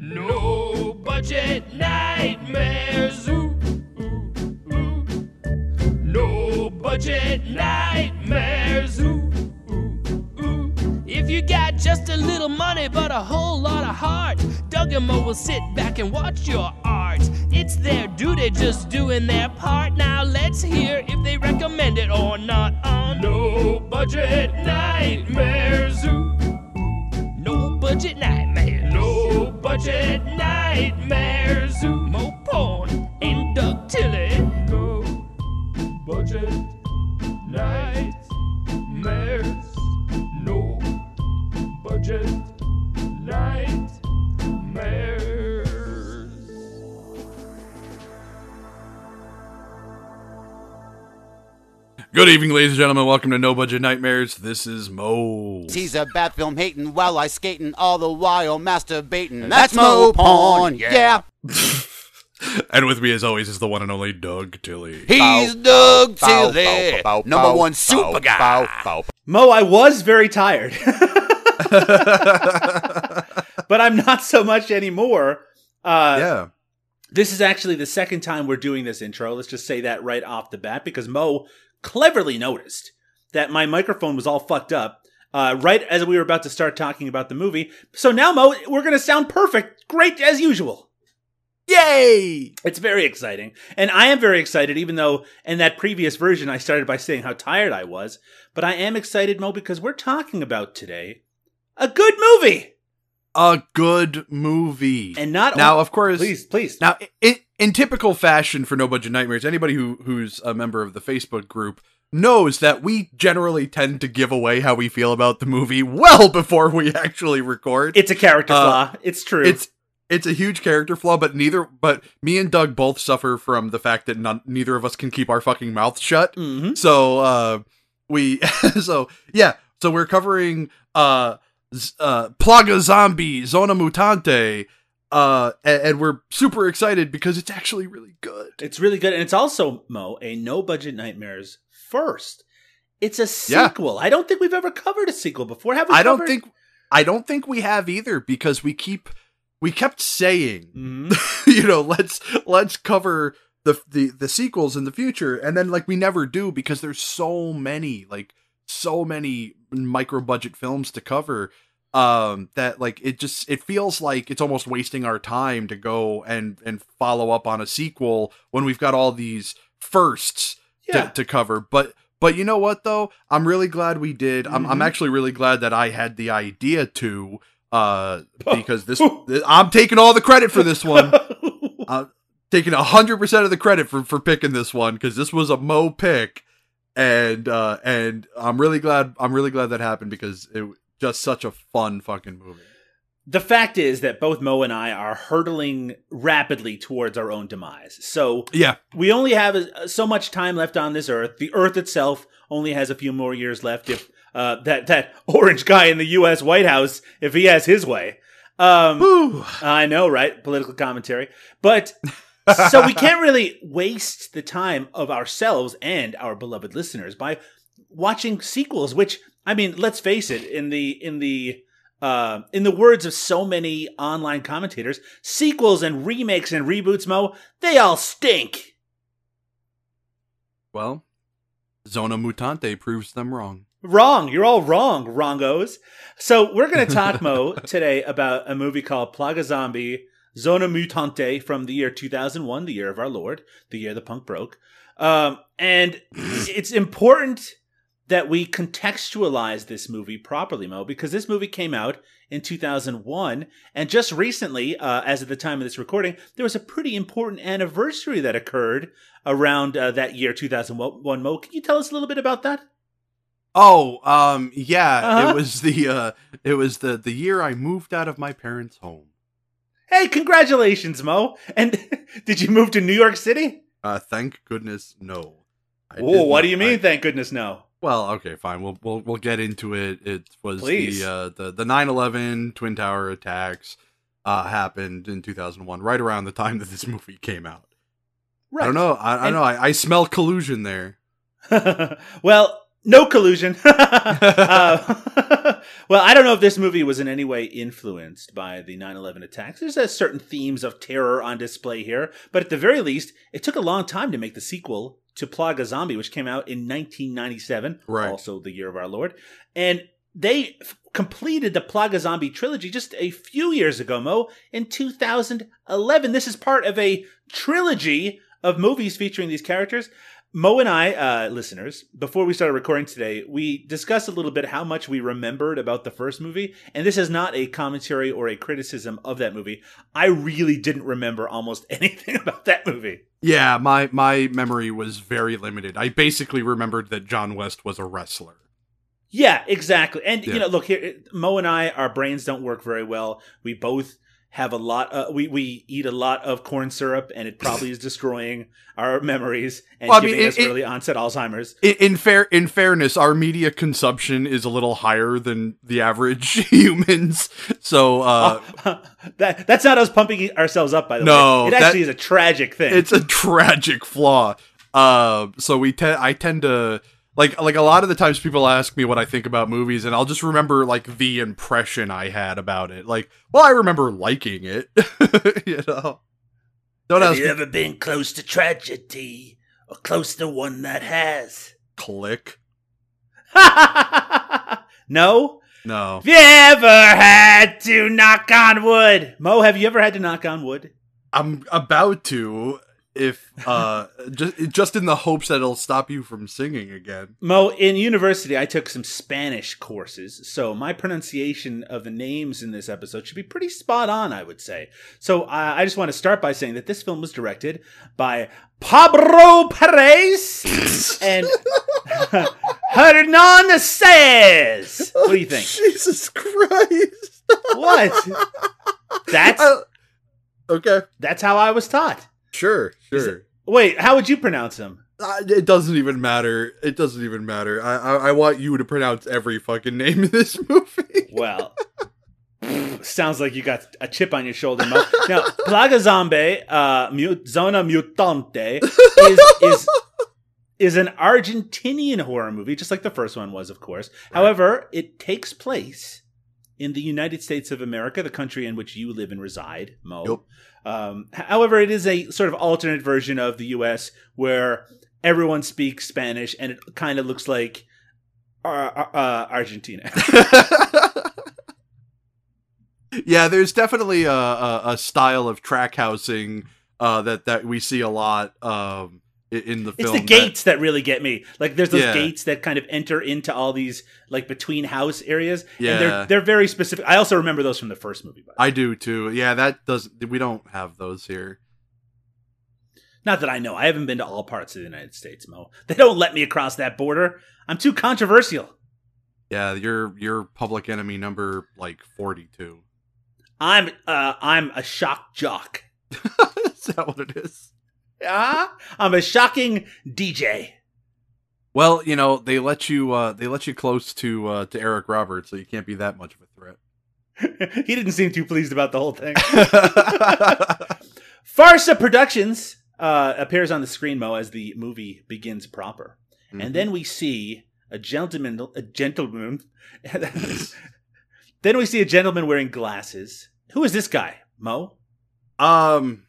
No budget nightmares. Ooh, ooh, ooh. No budget nightmares. Ooh, ooh, ooh. If you got just a little money but a whole lot of heart, Doug and Mo will sit back and watch your art. It's their duty just doing their part. Now let's hear if they recommend it or not on No Budget Nightmares. Ooh. No budget nightmares. No budget nightmares. Ooh, Good evening, ladies and gentlemen. Welcome to No Budget Nightmares. This is Mo. He's a bad film hating while I skating all the while masturbating. That's Mo Porn, yeah. yeah. And with me, as always, is the one and only Doug Tilley. He's Doug Tilley, number one super guy. Mo, I was very tired. but I'm not so much anymore. Uh, yeah. This is actually the second time we're doing this intro. Let's just say that right off the bat because Mo cleverly noticed that my microphone was all fucked up uh, right as we were about to start talking about the movie. So now, Mo, we're going to sound perfect. Great as usual. Yay! It's very exciting. And I am very excited, even though in that previous version I started by saying how tired I was. But I am excited, Mo, because we're talking about today a good movie. A good movie. And not now, only- of course. Please, please. Now, in, in typical fashion for No Budget Nightmares, anybody who who's a member of the Facebook group knows that we generally tend to give away how we feel about the movie well before we actually record. It's a character Uh, flaw. It's true. it's it's a huge character flaw, but neither but me and Doug both suffer from the fact that none, neither of us can keep our fucking mouth shut. Mhm. So uh we so yeah, so we're covering uh uh Plaga Zombie Zona Mutante uh and, and we're super excited because it's actually really good. It's really good, and it's also Mo a no budget nightmares first. It's a Yeah. sequel. I don't think we've ever covered a sequel before. Have we? I don't think I don't think we have either because we keep we kept saying Mhm. you know let's let's cover the the the sequels in the future and then like we never do because there's so many like so many micro budget films to cover um that like it just it feels like it's almost wasting our time to go and and follow up on a sequel when we've got all these firsts Yeah. to, to cover. But but you know what though? I'm really glad we did. I'm, I'm Mhm. actually really glad that i had the idea to uh because this i'm taking all the credit for this one. Uh, taking hundred percent of the credit for for picking this one because this was a Mo pick, and uh, and I'm really glad I'm really glad that happened because it just such a fun fucking movie. the fact is that both Mo and I are hurtling rapidly towards our own demise. So Yeah, we only have so much time left on this earth. The earth itself only has a few more years left if uh, that that orange guy in the U.S. White House, if he has his way. Um, Woo. I know, right? Political commentary, but so we can't really waste the time of ourselves and our beloved listeners by watching sequels. Which I mean, let's face it in the in the uh, in the words of so many online commentators, sequels and remakes and reboots, Mo, they all stink. Well, Zona Mutante proves them wrong. Wrong. You're all wrong, wrongos. So we're going to talk, Mo, today about a movie called Plaga Zombie Zona Mutante from the year 2001, the year of our Lord, the year the punk broke. Um, and it's important that we contextualize this movie properly, Mo, because this movie came out in 2001. And just recently, uh, as of the time of this recording, there was a pretty important anniversary that occurred around uh, that year 2001, Mo. Can you tell us a little bit about that? Oh, um, yeah, Uh-huh. it was the uh, it was the the year I moved out of my parents' home. Hey, congratulations, Mo. And did you move to New York City? Uh, thank goodness, no. I Oh, what not- do you mean? I- thank goodness, no. Well, okay, fine. We'll we'll we'll get into it. It was Please. the uh, the the 9/11 Twin Tower attacks uh, happened in 2001, right around the time that this movie came out. Right. I don't know. I, I And- don't know. I, I smell collusion there. well, no collusion. Uh, well, I don't know if this movie was in any way influenced by the 9 11 attacks. There's a certain themes of terror on display here, but at the very least, it took a long time to make the sequel to Plaga Zombie, which came out in 1997, Right. also the year of our Lord. And they f- completed the Plaga Zombie trilogy just a few years ago, Mo, in 2011. This is part of a trilogy of movies featuring these characters. Mo and I, uh, listeners, before we started recording today, we discussed a little bit how much we remembered about the first movie. And this is not a commentary or a criticism of that movie. I really didn't remember almost anything about that movie. Yeah, my my memory was very limited. I basically remembered that John West was a wrestler. Yeah, exactly. And Yeah. you know, look here, Mo and I, our brains don't work very well. We both have a lot. Uh, we we eat a lot of corn syrup, and it probably is destroying our memories and Well, I mean, giving it- us it- early onset Alzheimer's. In, in fair in fairness, our media consumption is a little higher than the average humans. So uh that that's not us pumping ourselves up. By the No, way, it actually is a tragic thing. it's a tragic flaw. Uh, so we te- I tend to like like a lot of the times people ask me what I think about movies, and I'll just remember like the impression I had about it. Like, well, I remember liking it. you know, don't ask me. ever been close to tragedy or close to one that has? Click. no. No. Have you ever had to knock on wood? Mo, have you ever had to knock on wood? I'm about to if uh just just in the hopes that it'll stop you from singing again. Mo, in university, I took some Spanish courses, so my pronunciation of the names in this episode should be pretty spot on, I would say. So uh, I just want to start by saying that this film was directed by Pablo Perez and Hernan Saez. What do you think? Jesus Christ. What? That's Uh, okay. that's how I was taught. Sure. Sure. Wait, how would you pronounce him? Uh, it doesn't even matter. It doesn't even matter. I, I I want you to pronounce every fucking name in this movie. Well, sounds like you got a chip on your shoulder. Mo. Now, Plaga Zombie, uh, Zona Mutante, is, is is an Argentinian horror movie, just like the first one was, of course. However, it takes place in the United States of America, the country in which you live and reside, Mo. Yep. Um, however, it is a sort of alternate version of the U.S. where everyone speaks Spanish, and it kind of looks like uh, uh, Argentina. yeah, there's definitely a, a, a style of track housing uh, that that we see a lot um, in the It's the gates that, really get me. Like there's those Yeah. gates that kind of enter into all these like between house areas. And they're they're very specific. I also remember those from the first movie, I do too. Yeah, that does. We don't have those here. not that I know. I haven't been to all parts of the United States, Mo. They don't let me across that border. I'm too controversial. Yeah, you're you're public enemy number like 42. I'm uh I'm a shock jock. is that what it is? Ah, I'm a shocking DJ. Well, you know they let you uh, they let you close to uh, to Eric Roberts, so you can't be that much of a threat. he didn't seem too pleased about the whole thing. Farsa Productions uh, appears on the screen, Mo, as the movie begins proper. Mm-hmm. and then we see a gentleman a gentleman then we see a gentleman wearing glasses who is this guy mo Um,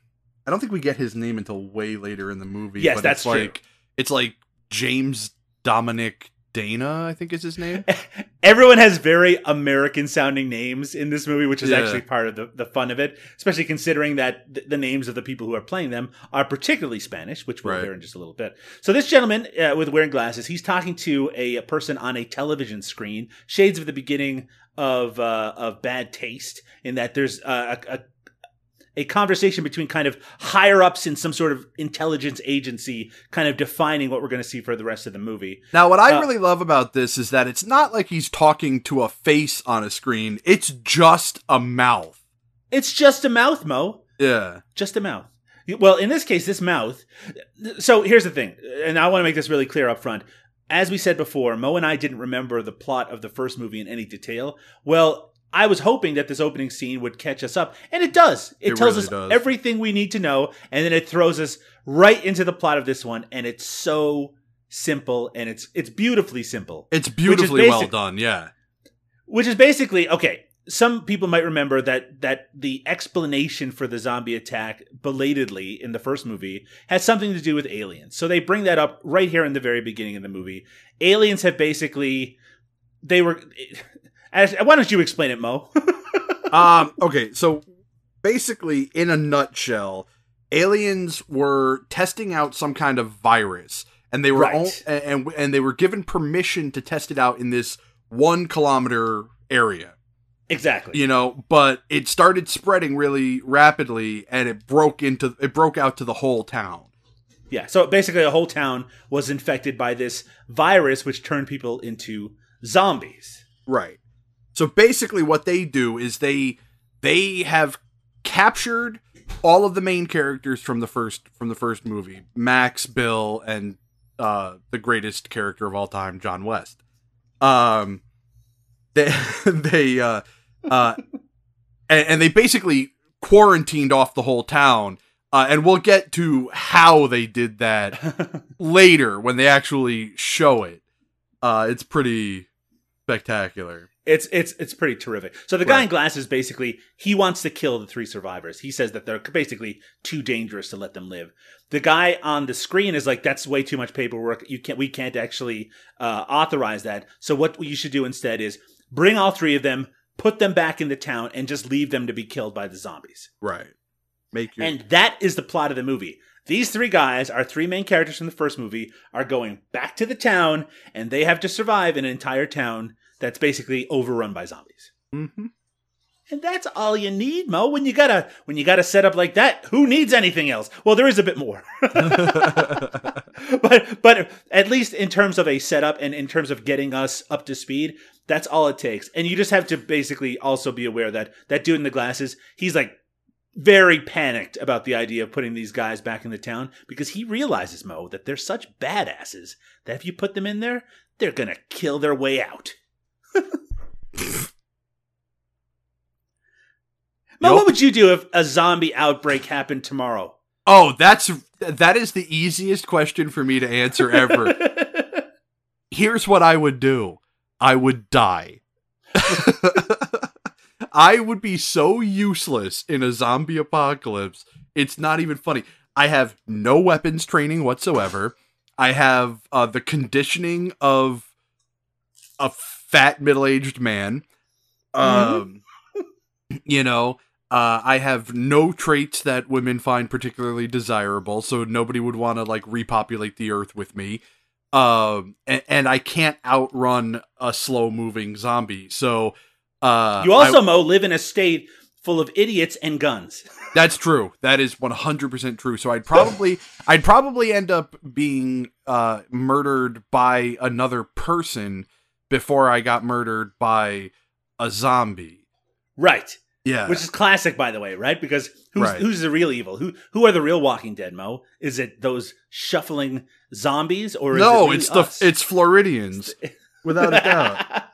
I don't think we get his name until way later in the movie. Yes, but that's it's true. like it's like James Dominic Dana, I think is his name. everyone has very american sounding names in this movie which is Yeah. actually part of the, the fun of it especially considering that th- the names of the people who are playing them are particularly spanish which we'll Right. hear in just a little bit so this gentleman uh, with wearing glasses he's talking to a, person on a television screen shades of the beginning of uh, of bad taste in that there's uh, a, a a conversation between kind of higher ups in some sort of intelligence agency, kind of defining what we're going to see for the rest of the movie. Now, what I Uh, really love about this is that it's not like he's talking to a face on a screen; it's just a mouth. It's just a mouth, Mo. Yeah, Just a mouth. Well, in this case, this mouth. So here's the thing, and I want to make this really clear up front. As we said before, Mo and I didn't remember the plot of the first movie in any detail. Well, I was hoping that this opening scene would catch us up, and it does. It, It tells really us does. everything we need to know, and then it throws us right into the plot of this one, and it's so simple and it's it's beautifully simple. it's beautifully well done. Yeah, which is basically okay. Some people might remember that that the explanation for the zombie attack belatedly in the first movie has something to do with aliens. So they bring that up right here in the very beginning of the movie. Aliens have basically they were. As, why don't you explain it, Mo? um okay so basically in a nutshell aliens were testing out some kind of virus and they were Right. all, and and they were given permission to test it out in this 1 kilometer area exactly. you know but it started spreading really rapidly and it broke into it broke out to the whole town Yeah. So basically, the whole town was infected by this virus, which turned people into zombies. Right. So basically what they do is they they have captured all of the main characters from the first from the first movie. Max, Bill, and uh the greatest character of all time, John West. Um they they uh uh and, and they basically quarantined off the whole town. Uh, and we'll get to how they did that later when they actually show it. Uh, it's pretty spectacular. It's it's it's pretty terrific. So the guy Right. in glasses basically he wants to kill the three survivors. He says that they're basically too dangerous to let them live. The guy on the screen is like, "That's way too much paperwork. You can't. We can't actually uh, authorize that. So what you should do instead is bring all three of them, put them back in the town, and just leave them to be killed by the zombies." Right. Make your And that is the plot of the movie. These three guys, our three main characters from the first movie, are going back to the town, and they have to survive an entire town that's basically overrun by zombies. Mhm. And that's all you need, Mo. When you gotta when you gotta set up like that, who needs anything else? Well, there is a bit more, but but at least in terms of a setup and in terms of getting us up to speed, that's all it takes. And you just have to basically also be aware that that dude in the glasses, he's like very panicked about the idea of putting these guys back in the town because he realizes Mo that they're such badasses that if you put them in there, they're gonna kill their way out. Yup. what would you do if a zombie outbreak happened tomorrow? Oh, that's that is the easiest question for me to answer ever. Here's what I would do. I would die. I would be so useless in a zombie apocalypse. It's not even funny. I have no weapons training whatsoever. I have uh, the conditioning of a fat middle-aged man. Um, you know, uh, I have no traits that women find particularly desirable, so nobody would want to like repopulate the earth with me. Um, and, and I can't outrun a slow-moving zombie. So, uh, you also, I- Mo, live in a state full of idiots and guns. that's true. That is 100% true. So I'd probably I'd probably end up being uh murdered by another person before I got murdered by a zombie. Right. Yeah. Which is classic, by the way, right? Because who's Right. who's the real evil? Who who are the real Walking Dead? Mo, is it those shuffling zombies, or is it no, really it's the us? it's Floridians without a doubt.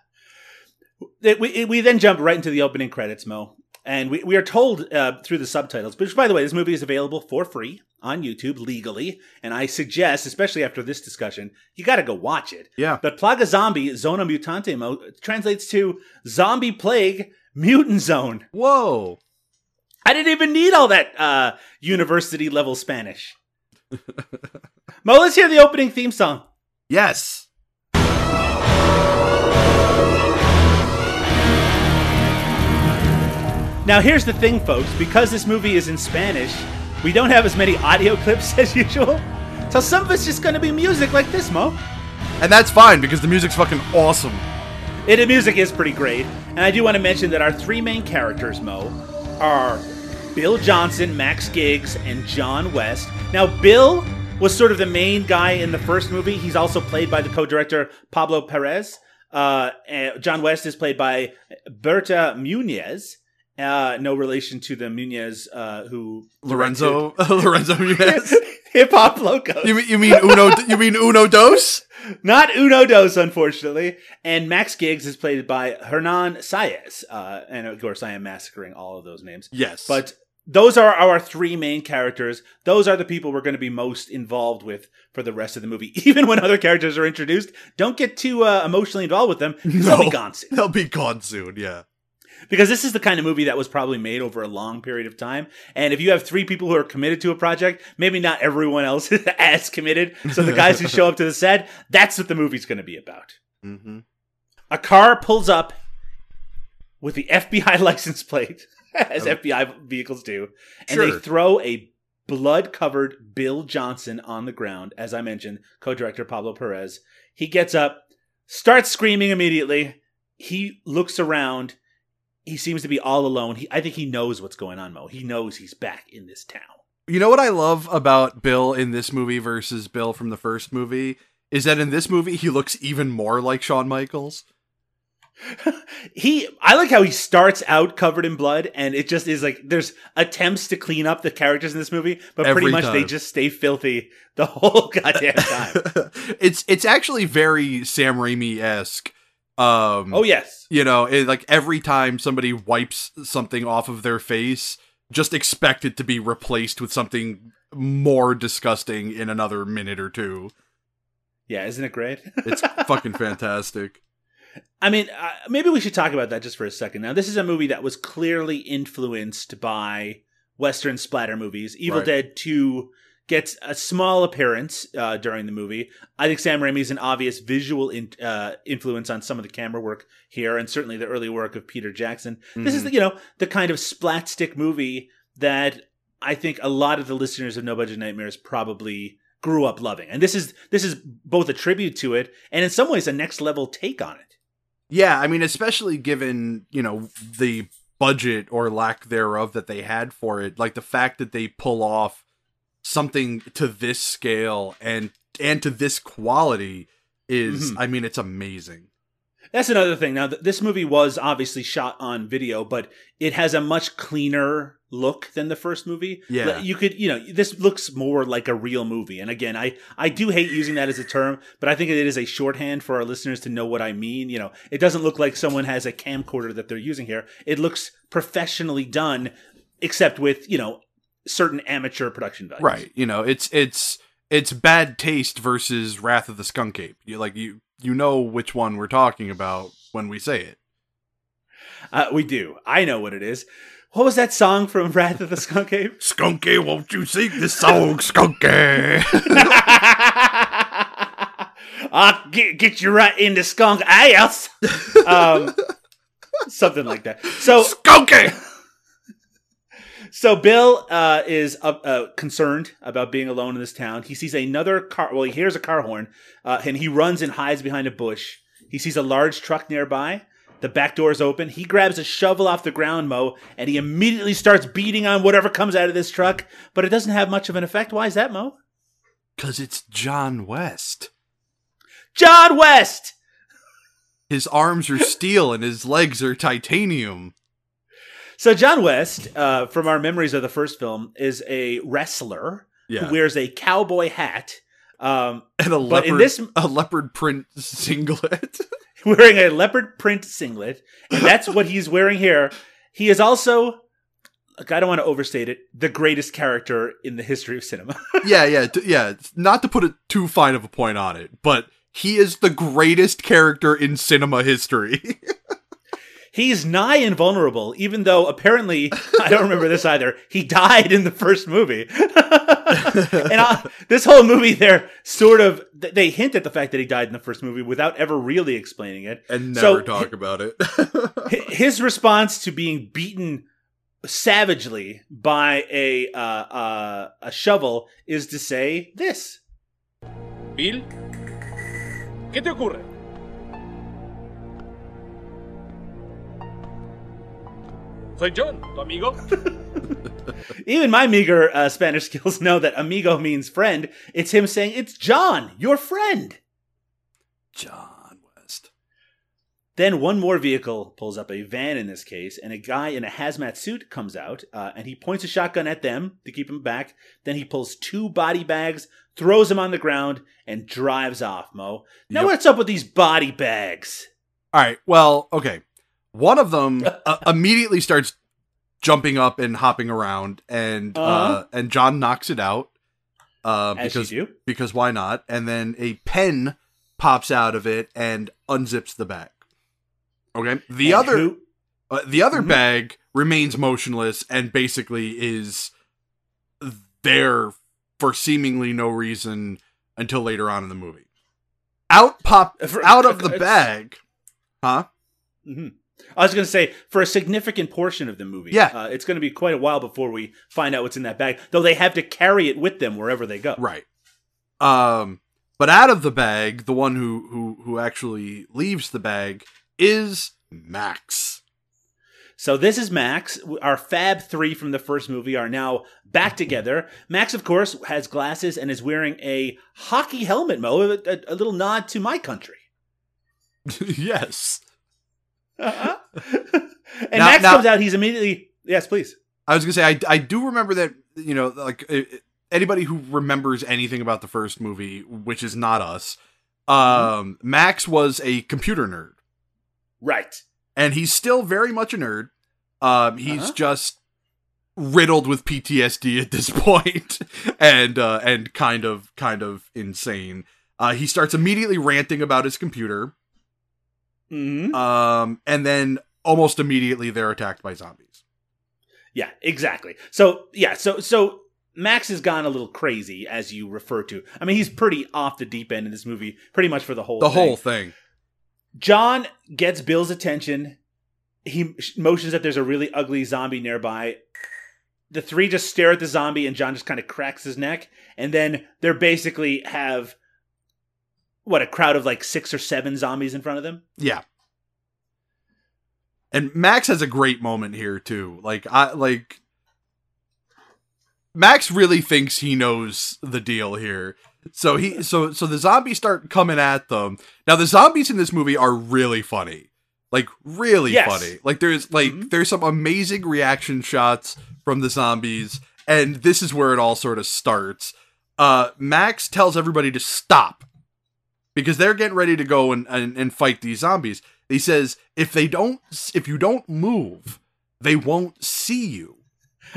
We, we then jump right into the opening credits, Mo. And we, we are told uh, through the subtitles, which, by the way, this movie is available for free on YouTube legally. And I suggest, especially after this discussion, you got to go watch it. Yeah. But Plaga Zombie, Zona Mutante, Mo, translates to Zombie Plague Mutant Zone. Whoa. I didn't even need all that uh, university level Spanish. Mo, let's hear the opening theme song. Yes. Now, here's the thing, folks. Because this movie is in Spanish, we don't have as many audio clips as usual. So some of it's just going to be music like this, Mo. And that's fine because the music's fucking awesome. It, the music is pretty great. And I do want to mention that our three main characters, Mo, are Bill Johnson, Max Giggs, and John West. Now, Bill was sort of the main guy in the first movie. He's also played by the co-director Pablo Perez. Uh, and John West is played by Berta Munez. Uh, no relation to the Munez uh, who Lorenzo Lorenzo Munez. hip hop loco. You mean you mean Uno you mean Uno Dos? Not Uno Dos, unfortunately. And Max Giggs is played by Hernan Saez. Uh, and of course, I am massacring all of those names. Yes. But those are our three main characters. Those are the people we're going to be most involved with for the rest of the movie. Even when other characters are introduced, don't get too uh, emotionally involved with them. 'cause They'll be gone soon. They'll be gone soon. Yeah. Because this is the kind of movie that was probably made over a long period of time. And if you have three people who are committed to a project, maybe not everyone else is as committed. So the guys who show up to the set, that's what the movie's going to be about. Mm-hmm. A car pulls up with the FBI license plate, as Oh. FBI vehicles do, and they throw a blood covered Bill Johnson on the ground. As I mentioned, co director Pablo Perez. He gets up, starts screaming immediately. He looks around. He seems to be all alone. He, I think he knows what's going on, Mo. He knows he's back in this town. You know what I love about Bill in this movie versus Bill from the first movie is that in this movie he looks even more like Shawn Michaels. he I like how he starts out covered in blood and it just is like there's attempts to clean up the characters in this movie, but pretty Every much they just stay filthy the whole goddamn time. it's it's actually very Sam Raimi esque. Um, oh yes. you know, it, like every time somebody wipes something off of their face, just expect it to be replaced with something more disgusting in another minute or two. Yeah, isn't it great? It's fucking fantastic. I mean, uh, maybe we should talk about that just for a second. Now, this is a movie that was clearly influenced by Western splatter movies. Evil Right. Dead 2 gets a small appearance uh, during the movie. I think Sam Raimi is an obvious visual in, uh, influence on some of the camera work here, and certainly the early work of Peter Jackson. This is, Mhm. the, you know, the kind of splat stick movie that I think a lot of the listeners of No Budget Nightmares probably grew up loving. And this is this is both a tribute to it and in some ways a next level take on it. Yeah, I mean, especially given, you know, the budget or lack thereof that they had for it, like the fact that they pull off something to this scale and and to this quality is Mhm. I mean, it's amazing. That's another thing. Now, th- this movie was obviously shot on video, but it has a much cleaner look than the first movie. Yeah. you could, you know, this looks more like a real movie. And again, I I do hate using that as a term, but I think it is a shorthand for our listeners to know what I mean. You know, it doesn't look like someone has a camcorder that they're using here. It looks professionally done, except with you know certain amateur production values. Right. You know, it's it's it's bad taste versus Wrath of the Skunk Ape. You like you you know which one we're talking about when we say it. Uh, we do. I know what it is. What was that song from Wrath of the Skunk Ape? Skunky, won't you sing this song, Skunky? I'll get, get you right into skunk ass. Um, something like that. So, Skunky. So Bill uh, is uh, uh, concerned about being alone in this town. He sees another car. Well, he hears a car horn, uh, and he runs and hides behind a bush. He sees a large truck nearby. The back door is open. He grabs a shovel off the ground, Mo, and he immediately starts beating on whatever comes out of this truck. But it doesn't have much of an effect. Why is that, Mo? Cause it's John West. John West. His arms are steel and his legs are titanium. So John West, uh, from our memories of the first film, is a wrestler Yeah. who wears a cowboy hat, um, and a but leopard in this- a leopard print singlet. wearing a leopard print singlet, and that's what he's wearing here. He is also, like, I don't want to overstate it, the greatest character in the history of cinema. yeah, yeah, yeah. Not to put it too fine of a point on it, but he is the greatest character in cinema history. he's nigh invulnerable, even though apparently I don't remember this either. He died in the first movie, and I, this whole movie, they're sort of they hint at the fact that he died in the first movie without ever really explaining it. and So, never talk about it. His response to being beaten savagely by a uh, uh, a shovel is to say this. Bill, ¿qué te ocurre? Soy John, tu amigo. Even my meager uh, Spanish skills know that amigo means friend. It's him saying, "It's John, your friend." John West. Then one more vehicle pulls up, a van in this case, and a guy in a hazmat suit comes out, uh, and he points a shotgun at them to keep them back. Then he pulls two body bags, throws them on the ground, and drives off. Mo, now Yep. what's up with these body bags? All right. Well, okay. One of them uh, immediately starts jumping up and hopping around, and uh Uh-huh. and John knocks it out. Uh, because because why not? And then a pen pops out of it and unzips the bag. Okay. The And other who- uh, the other Mhm. bag remains motionless and basically is there for seemingly no reason until later on in the movie. Out pop out of the bag. Huh? Mhm. I was going to say for a significant portion of the movie. Yeah. uh, it's going to be quite a while before we find out what's in that bag. Though they have to carry it with them wherever they go. Right. Um but out of the bag, the one who who who actually leaves the bag is Max. So this is Max. Our Fab Three from the first movie are now back together. Max, of course, has glasses and is wearing a hockey helmet. Mo, a, a- a little nod to my country. yes. and Now- Max now- comes out. He's immediately yes, please. I was gonna say I I do remember that you know like uh, anybody who remembers anything about the first movie, which is not us, um, Max was a computer nerd, Right. and he's still very much a nerd. Um, he's Uh-huh. just riddled with PTSD at this point, and uh, and kind of kind of insane. Uh, he starts immediately ranting about his computer, hmm um, and then almost immediately they're attacked by zombies. Yeah, exactly. So yeah, so so Max has gone a little crazy, as you refer to. I mean, he's pretty off the deep end in this movie, pretty much for the whole The thing. whole thing. John gets Bill's attention. He motions that there's a really ugly zombie nearby. The three just stare at the zombie, and John just kind of cracks his neck. And then they're basically have what a crowd of like six or seven zombies in front of them. Yeah. And Max has a great moment here too. Like I like Max really thinks he knows the deal here. So he so so the zombies start coming at them. Now the zombies in this movie are really funny. Like really Yes. funny. Like there's like Mhm. there's some amazing reaction shots from the zombies and this is where it all sort of starts. Uh Max tells everybody to stop because they're getting ready to go and, and, and fight these zombies. He says, if they don't, if you don't move, they won't see you.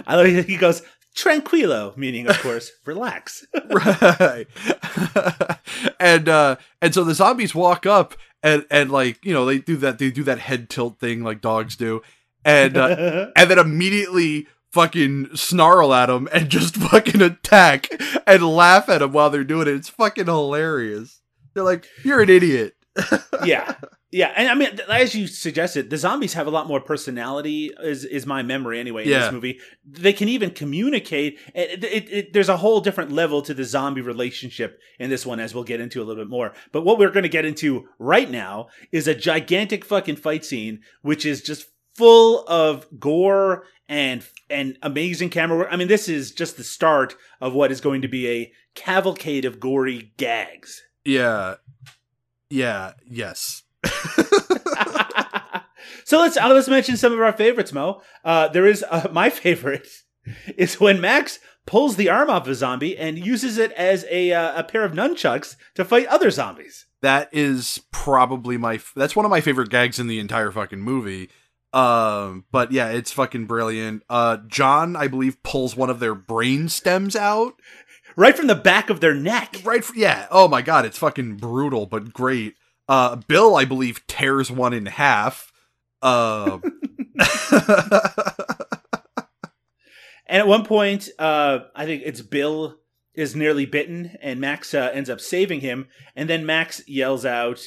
I like he goes tranquilo, meaning of course relax. right. and uh and so the zombies walk up and and like, you know, they do that they do that head tilt thing like dogs do. And uh, and then immediately fucking snarl at them and just fucking attack and laugh at them while they're doing it. It's fucking hilarious. They're like, "You're an idiot." yeah. Yeah. And i mean as you suggested the zombies have a lot more personality is is my memory anyway in Yeah. this movie. They can even communicate eh, it, it, it, there's a whole different level to the zombie relationship in this one as we'll get into a little bit more. But what we're going to get into right now is a gigantic fucking fight scene which is just full of gore and and amazing camera work. I mean this is just the start of what is going to be a cavalcade of gory gags Yeah. Yeah, yes. so let's uh, let's mention some of our favorites, Mo. Uh, there is uh, my favorite is when Max pulls the arm off a zombie and uses it as a uh, a pair of nunchucks to fight other zombies. That is probably my f- that's one of my favorite gags in the entire fucking movie. Um, but yeah, it's fucking brilliant. Uh, John, I believe, pulls one of their brain stems out. Right from the back of their neck. Right. f yeah. Oh my god, it's fucking brutal, but great. Uh, Bill, I believe, tears one in half. Uh, And at one point, uh, I think it's Bill is nearly bitten, and Max uh, ends up saving him. And then Max yells out,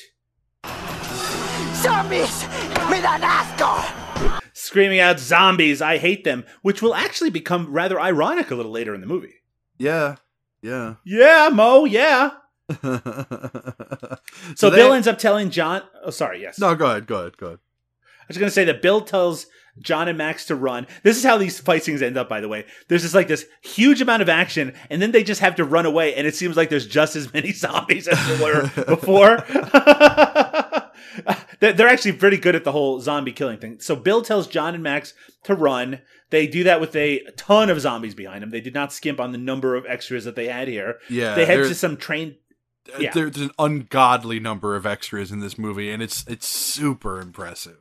Zombies! Me dan asco! screaming out, "Zombies! I hate them!" Which will actually become rather ironic a little later in the movie. yeah. Yeah. Yeah, Mo. Yeah. so So, they- Bill ends up telling John. Oh, sorry. Yes. No, go ahead. Go ahead. Go ahead. I was going to say that Bill tells John and Max to run. This is how these fight scenes end up, by the way. There's just like this huge amount of action, and then they just have to run away, and it seems like there's just as many zombies as there were before. They're they're actually pretty good at the whole zombie killing thing. So Bill tells John and Max to run. They do that with a ton of zombies behind them. They did not skimp on the number of extras that they had here. Yeah. they head to some train. Yeah. There's an ungodly number of extras in this movie, and it's it's super impressive.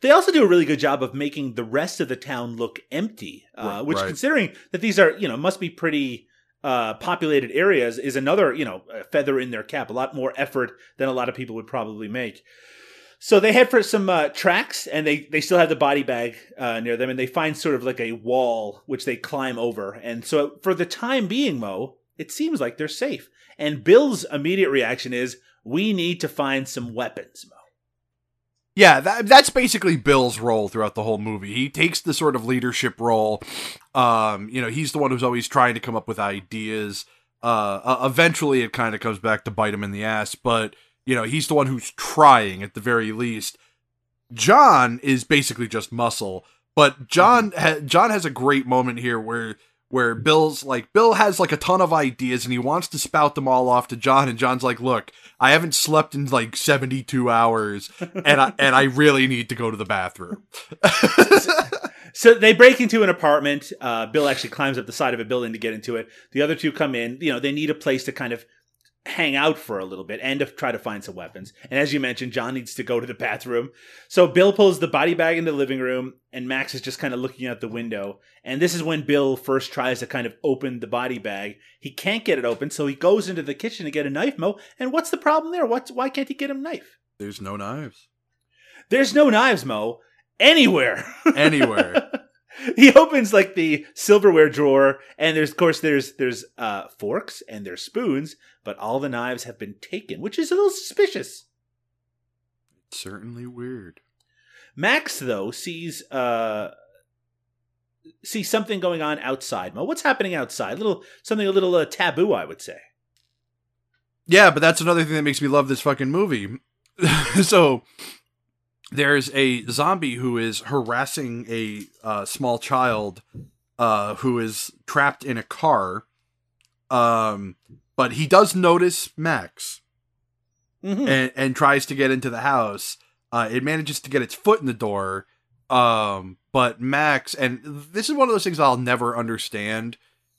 They also do a really good job of making the rest of the town look empty, uh, Right, which, right. considering that these are, you know, must be pretty uh, populated areas, is another, you know, feather in their cap. A lot more effort than a lot of people would probably make. So they head for some uh, tracks, and they they still have the body bag uh, near them, and they find sort of like a wall which they climb over. And so for the time being, Mo, it seems like they're safe. And Bill's immediate reaction is, "We need to find some weapons, Mo." Yeah, that, that's basically Bill's role throughout the whole movie. He takes the sort of leadership role. Um, you know, he's the one who's always trying to come up with ideas. Uh, uh, eventually, it kind of comes back to bite him in the ass, but you know, he's the one who's trying at the very least. John is basically just muscle, but John ha- John has a great moment here where where Bill's like Bill has like a ton of ideas and he wants to spout them all off to John and John's like, "Look, I haven't slept in like 72 hours and I and I really need to go to the bathroom." So they break into an apartment. Uh, Bill actually climbs up the side of a building to get into it. The other two come in. You know, they need a place to kind of hang out for a little bit and to try to find some weapons. And as you mentioned, John needs to go to the bathroom. So Bill pulls the body bag into the living room, and Max is just kind of looking out the window. And this is when Bill first tries to kind of open the body bag. He can't get it open, so he goes into the kitchen to get a knife, Mo. And what's the problem there? What's why can't he get a knife? There's no knives There's no knives, Mo, anywhere. anywhere. he opens like the silverware drawer and there's of course there's there's uh forks and there's spoons but all the knives have been taken which is a little suspicious Certainly weird. max though sees uh sees something going on outside Mo, what's happening outside a little something a little uh, taboo i would say Yeah, but that's another thing that makes me love this fucking movie. so there's a zombie who is harassing a uh, small child uh, who is trapped in a car. Um, but he does notice Max Mhm. and, and tries to get into the house. Uh, it manages to get its foot in the door. Um, but Max, and this is one of those things I'll never understand,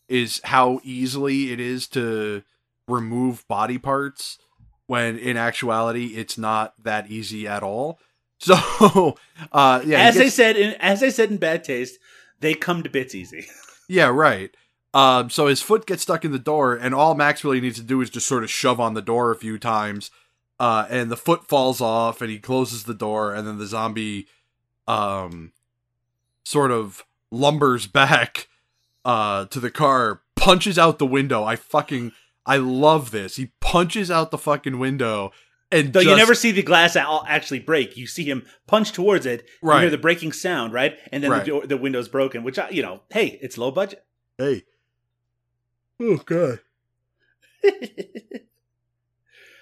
is how easily it is to remove body parts when in actuality it's not that easy at all. So, uh, yeah, as I said in as i said in bad taste they come to bits easy yeah, right. Um, so his foot gets stuck in the door, and all Max really needs to do is just sort of shove on the door a few times, uh, and the foot falls off, and he closes the door, and then the zombie, um, sort of lumbers back, uh, to the car, punches out the window. I fucking, I love this. He punches out the fucking window, and Though you never see the glass al- actually break, you see him punch towards it. Right. You hear the breaking sound, right? And then Right. the, door, the window's broken. Which I- you know, hey, it's low budget. hey, oh god.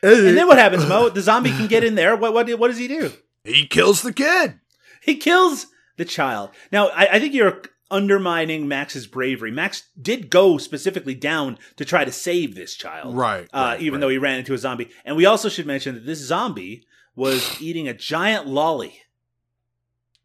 and then what happens, Mo? The zombie can get in there. What what what does he do? He kills the kid. He kills the child. Now, I, I think you're undermining Max's bravery. Max did go specifically down to try to save this child, Right, Uh, right, even right. though he ran into a zombie. And we also should mention that this zombie was eating a giant lolly.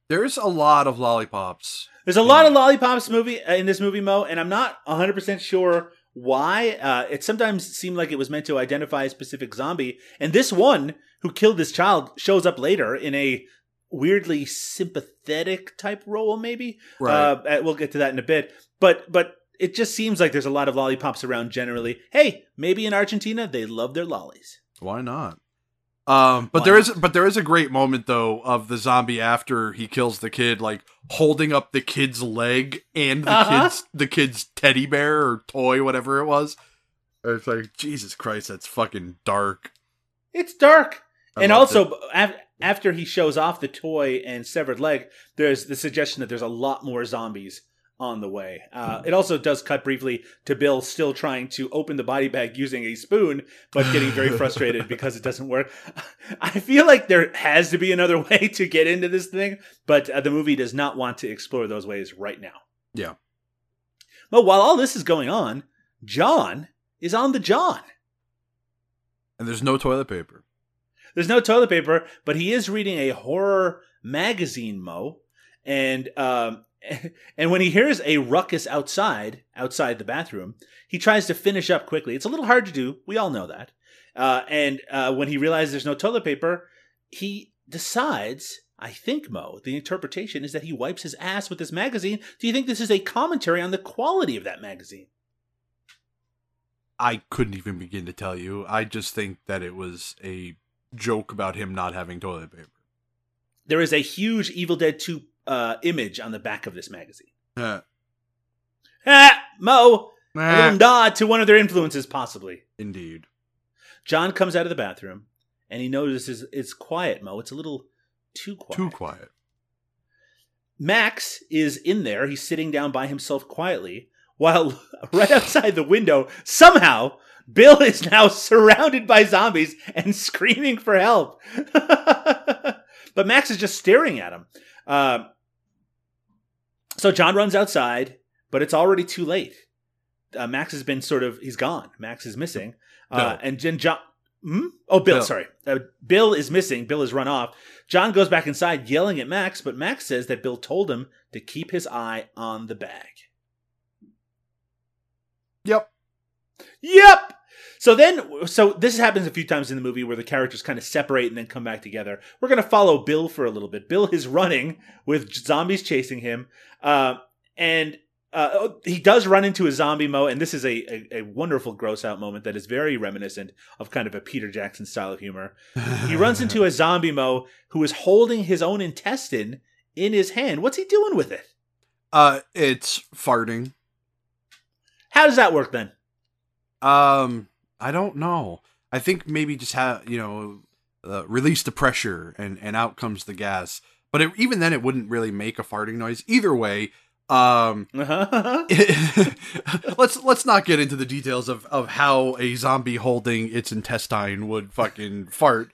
There's a lot of lollipops. There's a lot of lollipops movie uh, in this movie, Mo, and I'm not 100 percent sure why. Uh, it sometimes seemed like it was meant to identify a specific zombie, and this one who killed this child shows up later in a weirdly sympathetic type role, maybe. Right. Uh, uh, we'll get to that in a bit, but but it just seems like there's a lot of lollipops around generally. Hey, maybe in Argentina they love their lollies. Why not? Um, but Why there is not? but there is a great moment though of the zombie after he kills the kid, like holding up the kid's leg and the Uh-huh. kid's the kid's teddy bear or toy, whatever it was. It's like Jesus Christ, that's fucking dark. It's dark. I and also, af- after he shows off the toy and severed leg, there's the suggestion that there's a lot more zombies on the way. Uh, it also does cut briefly to Bill still trying to open the body bag using a spoon, but getting very frustrated because it doesn't work. I feel like there has to be another way to get into this thing, but uh, the movie does not want to explore those ways right now. Yeah. But while all this is going on, John is on the John. And there's no toilet paper. There's no toilet paper, but he is reading a horror magazine, Mo. And um, and when he hears a ruckus outside, outside the bathroom, he tries to finish up quickly. It's a little hard to do. We all know that. Uh, and uh, when he realizes there's no toilet paper, he decides I think, Mo, the interpretation is that he wipes his ass with this magazine. Do you think this is a commentary on the quality of that magazine? I couldn't even begin to tell you. I just think that it was a joke about him not having toilet paper. There is a huge Evil Dead 2 uh, image on the back of this magazine. Uh, Ah, Mo, a little nod to one of their influences, possibly. indeed. John comes out of the bathroom and he notices it's quiet, Mo. It's a little too quiet. Too quiet. Max is in there. He's sitting down by himself quietly, while right outside the window, somehow, Bill is now surrounded by zombies and screaming for help. but Max is just staring at him. Uh, so John runs outside, but it's already too late. Uh, Max has been sort of, he's gone. Max is missing. Uh, Bill. and then John. Hmm? Oh, Bill, Bill. sorry. Uh, Bill is missing. Bill has run off. John goes back inside yelling at Max, but Max says that Bill told him to keep his eye on the bag. Yep. Yep. So then, so this happens a few times in the movie where the characters kind of separate and then come back together. We're going to follow Bill for a little bit. Bill is running with zombies chasing him, uh, and uh, he does run into a zombie mo, and this is a, a, a wonderful gross out moment that is very reminiscent of kind of a Peter Jackson style of humor. He runs into a zombie mo who is holding his own intestine in his hand. What's he doing with it? Uh, it's farting. How does that work then? Um, I don't know. I think maybe just have you know, uh, release the pressure and and out comes the gas. But it, even then, it wouldn't really make a farting noise. Either way, um, Uh-huh. let's let's not get into the details of of how a zombie holding its intestine would fucking fart.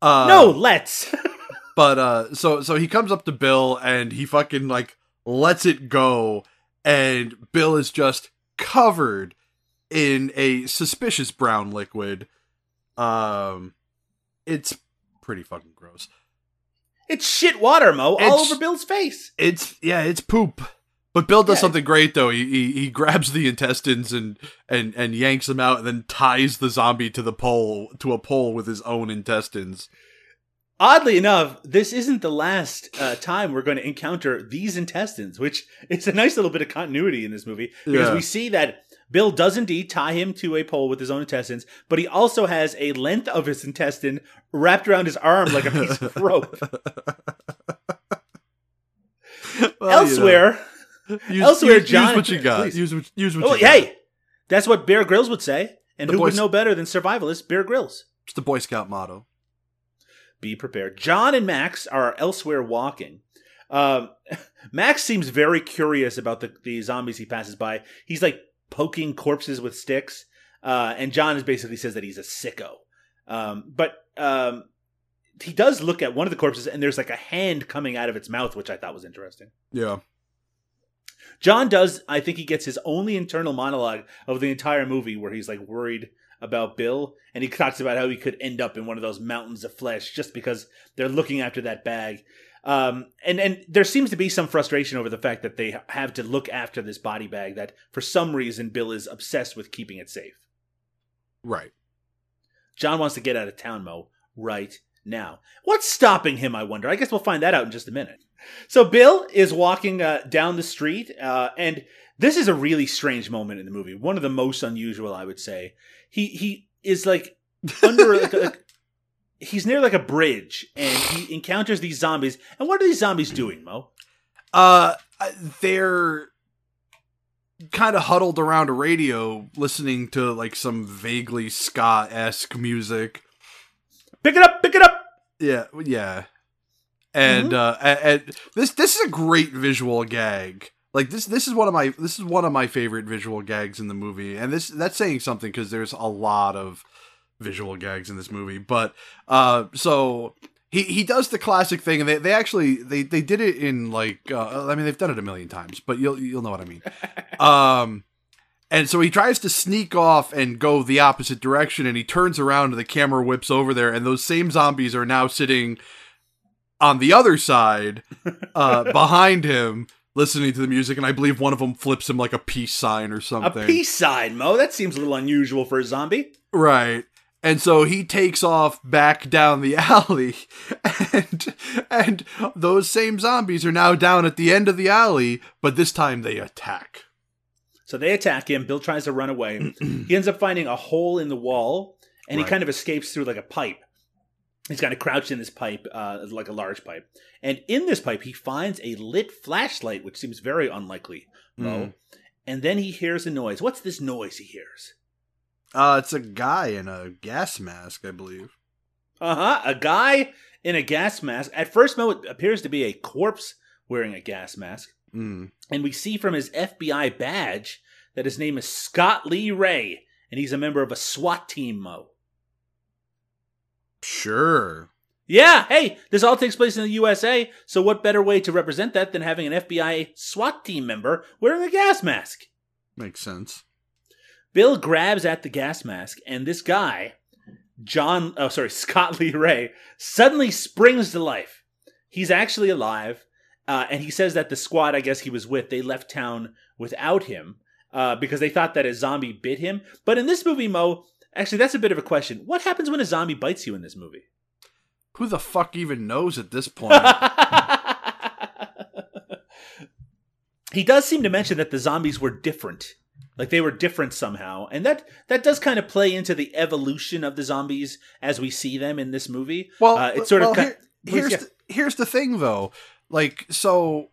Uh, no, let's. but uh, so so he comes up to Bill and he fucking like lets it go, and Bill is just covered in a suspicious brown liquid. Um, it's pretty fucking gross. It's shit water, Mo, all over Bill's face. It's yeah, it's poop. But Bill does Yeah. something great though. He, he he grabs the intestines and and and yanks them out, and then ties the zombie to the pole to a pole with his own intestines. Oddly enough, this isn't the last uh, time we're going to encounter these intestines, which is a nice little bit of continuity in this movie because Yeah. we see that Bill does indeed tie him to a pole with his own intestines, but he also has a length of his intestine wrapped around his arm like a piece of rope. Well, Elsewhere, you know, use, elsewhere, use, John- use what you got. Please. Use what use what oh you got. hey, that's what Bear Grylls would say, and The who would boys- know better than survivalist Bear Grylls? It's the Boy Scout motto. be prepared. John and Max are elsewhere walking. Um, Max seems very curious about the, the zombies he passes by. He's like poking corpses with sticks, uh, and John is basically says that he's a sicko. Um, but um, he does look at one of the corpses, and there's like a hand coming out of its mouth, which I thought was interesting. Yeah. John does, I think he gets his only internal monologue of the entire movie where he's like worried about Bill and he talks about how he could end up in one of those mountains of flesh just because they're looking after that bag. Um, and, and there seems to be some frustration over the fact that they have to look after this body bag that for some reason Bill is obsessed with keeping it safe. Right. John wants to get out of town, Mo, right now. What's stopping him, I wonder? I guess we'll find that out in just a minute. So Bill is walking uh, down the street, uh, and this is a really strange moment in the movie. One of the most unusual, I would say. He he is like under like, a, he's near like a bridge, and he encounters these zombies. And what are these zombies doing, Mo? Uh, they're kind of huddled around a radio, listening to like some vaguely ska esque music. Pick it up, pick it up. Yeah, yeah. And uh, and, and this this is a great visual gag. Like this this is one of my this is one of my favorite visual gags in the movie, and this that's saying something because there's a lot of visual gags in this movie. But uh, so he he does the classic thing, and they, they actually they they did it in like uh, I mean they've done it a million times, but you'll you'll know what I mean. um, and so he tries to sneak off and go the opposite direction, and he turns around, and the camera whips over there, and those same zombies are now sitting on the other side, uh, behind him, listening to the music, and I believe one of them flips him like a peace sign or something. A peace sign, Mo. That seems a little unusual for a zombie. Right. And so he takes off back down the alley, and and those same zombies are now down at the end of the alley, but this time they attack. So they attack him. Bill tries to run away. he ends up finding a hole in the wall, and he kind of escapes through like a pipe. He's kind of crouched in this pipe, uh, like a large pipe. And in this pipe, he finds a lit flashlight, which seems very unlikely. Mm. And then he hears a noise. What's this noise he hears? Uh, it's a guy in a gas mask, I believe. Uh huh. A guy in a gas mask. At first, Mo, it appears to be a corpse wearing a gas mask. Mm. And we see from his FBI badge that his name is Scott Lee Ray, and he's a member of a SWAT team, Mo. Sure. Yeah, hey, this all takes place in the USA, so what better way to represent that than having an FBI SWAT team member wearing a gas mask? Makes sense. Bill grabs at the gas mask, and this guy, John, oh, sorry, Scott Lee Ray, suddenly springs to life. He's actually alive, uh, and he says that the squad, I guess he was with, they left town without him uh, because they thought that a zombie bit him. But in this movie, Mo, actually, that's a bit of a question. What happens when a zombie bites you in this movie? Who the fuck even knows at this point? he does seem to mention that the zombies were different like they were different somehow and that that does kind of play into the evolution of the zombies as we see them in this movie Well, uh, it's sort well, of here- here's yeah. the, here's the thing though. Like so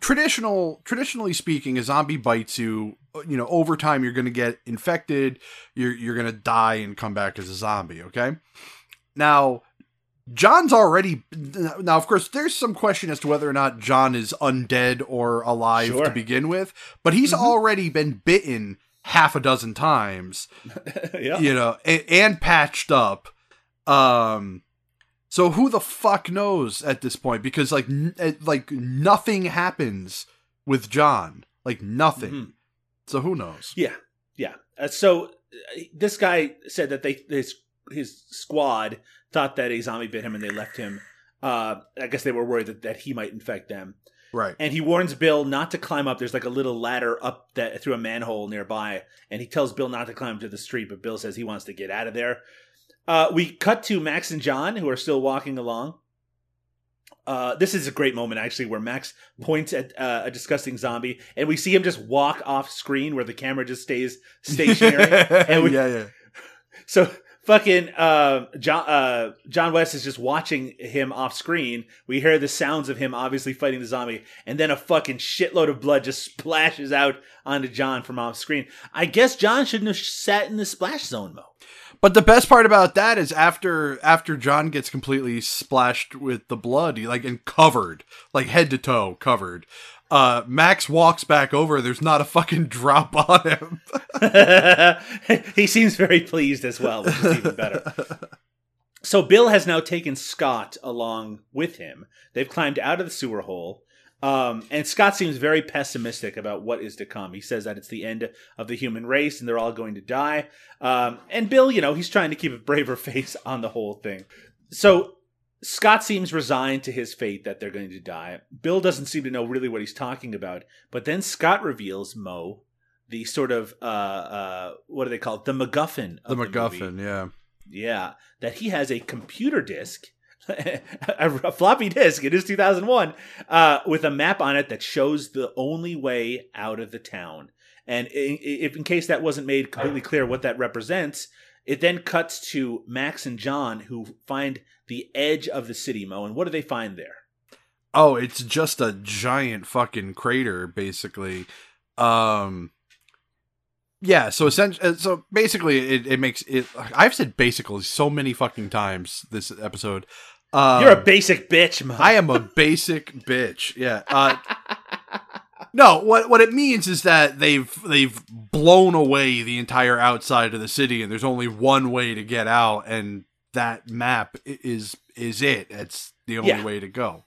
traditional traditionally speaking a zombie bites you you know over time you're going to get infected you're you're going to die and come back as a zombie okay now john's already now of course there's some question as to whether or not john is undead or alive Sure. to begin with but he's Mhm. already been bitten half a dozen times yeah. you know, and, and patched up. Um, so who the fuck knows at this point? Because like, n- eh, like nothing happens with John, like nothing. Mhm. So who knows? yeah yeah uh, so uh, this guy said that they his his squad thought that a zombie bit him and they left him uh i guess they were worried that, that he might infect them Right. and he warns Bill not to climb up. There's like a little ladder up that through a manhole nearby, and he tells Bill not to climb to the street, but Bill says he wants to get out of there. Uh, we cut to Max and John, who are still walking along. Uh, this is a great moment, actually, where Max points at uh, a disgusting zombie, and we see him just walk off screen, where the camera just stays stationary. and we, yeah, yeah. so fucking uh, John uh, John West is just watching him off screen. We hear the sounds of him obviously fighting the zombie, and then a fucking shitload of blood just splashes out onto John from off screen. I guess John shouldn't have sat in the splash zone, Mo. But the best part about that is after after John gets completely splashed with the blood, he like and covered, like head to toe covered. Uh, Max walks back over. There's not a fucking drop on him. he seems very pleased as well, which is even better. So Bill has now taken Scott along with him. They've climbed out of the sewer hole. Um, and Scott seems very pessimistic about what is to come. He says that it's the end of the human race and they're all going to die. Um, and Bill, you know, he's trying to keep a braver face on the whole thing. So Scott seems resigned to his fate that they're going to die. Bill doesn't seem to know really what he's talking about. But then Scott reveals Mo, the sort of uh, uh, what do they call it? The MacGuffin. The. MacGuffin, yeah. Yeah, that he has a computer disk, a, a floppy disk. It is 2001 uh, with a map on it that shows the only way out of the town. And if in case that wasn't made completely clear what that represents, it then cuts to Max and John who find the edge of the city, Mo. And what do they find there? Oh, it's just a giant fucking crater, basically. Um, yeah. So essentially, so basically, it, it makes it. I've said basically so many fucking times this episode. Um, You're a basic bitch, Mo. I am a basic bitch. Yeah. Uh, no, what what it means is that they've they've blown away the entire outside of the city, and there's only one way to get out, and that map is is it. It's the only Yeah. way to go.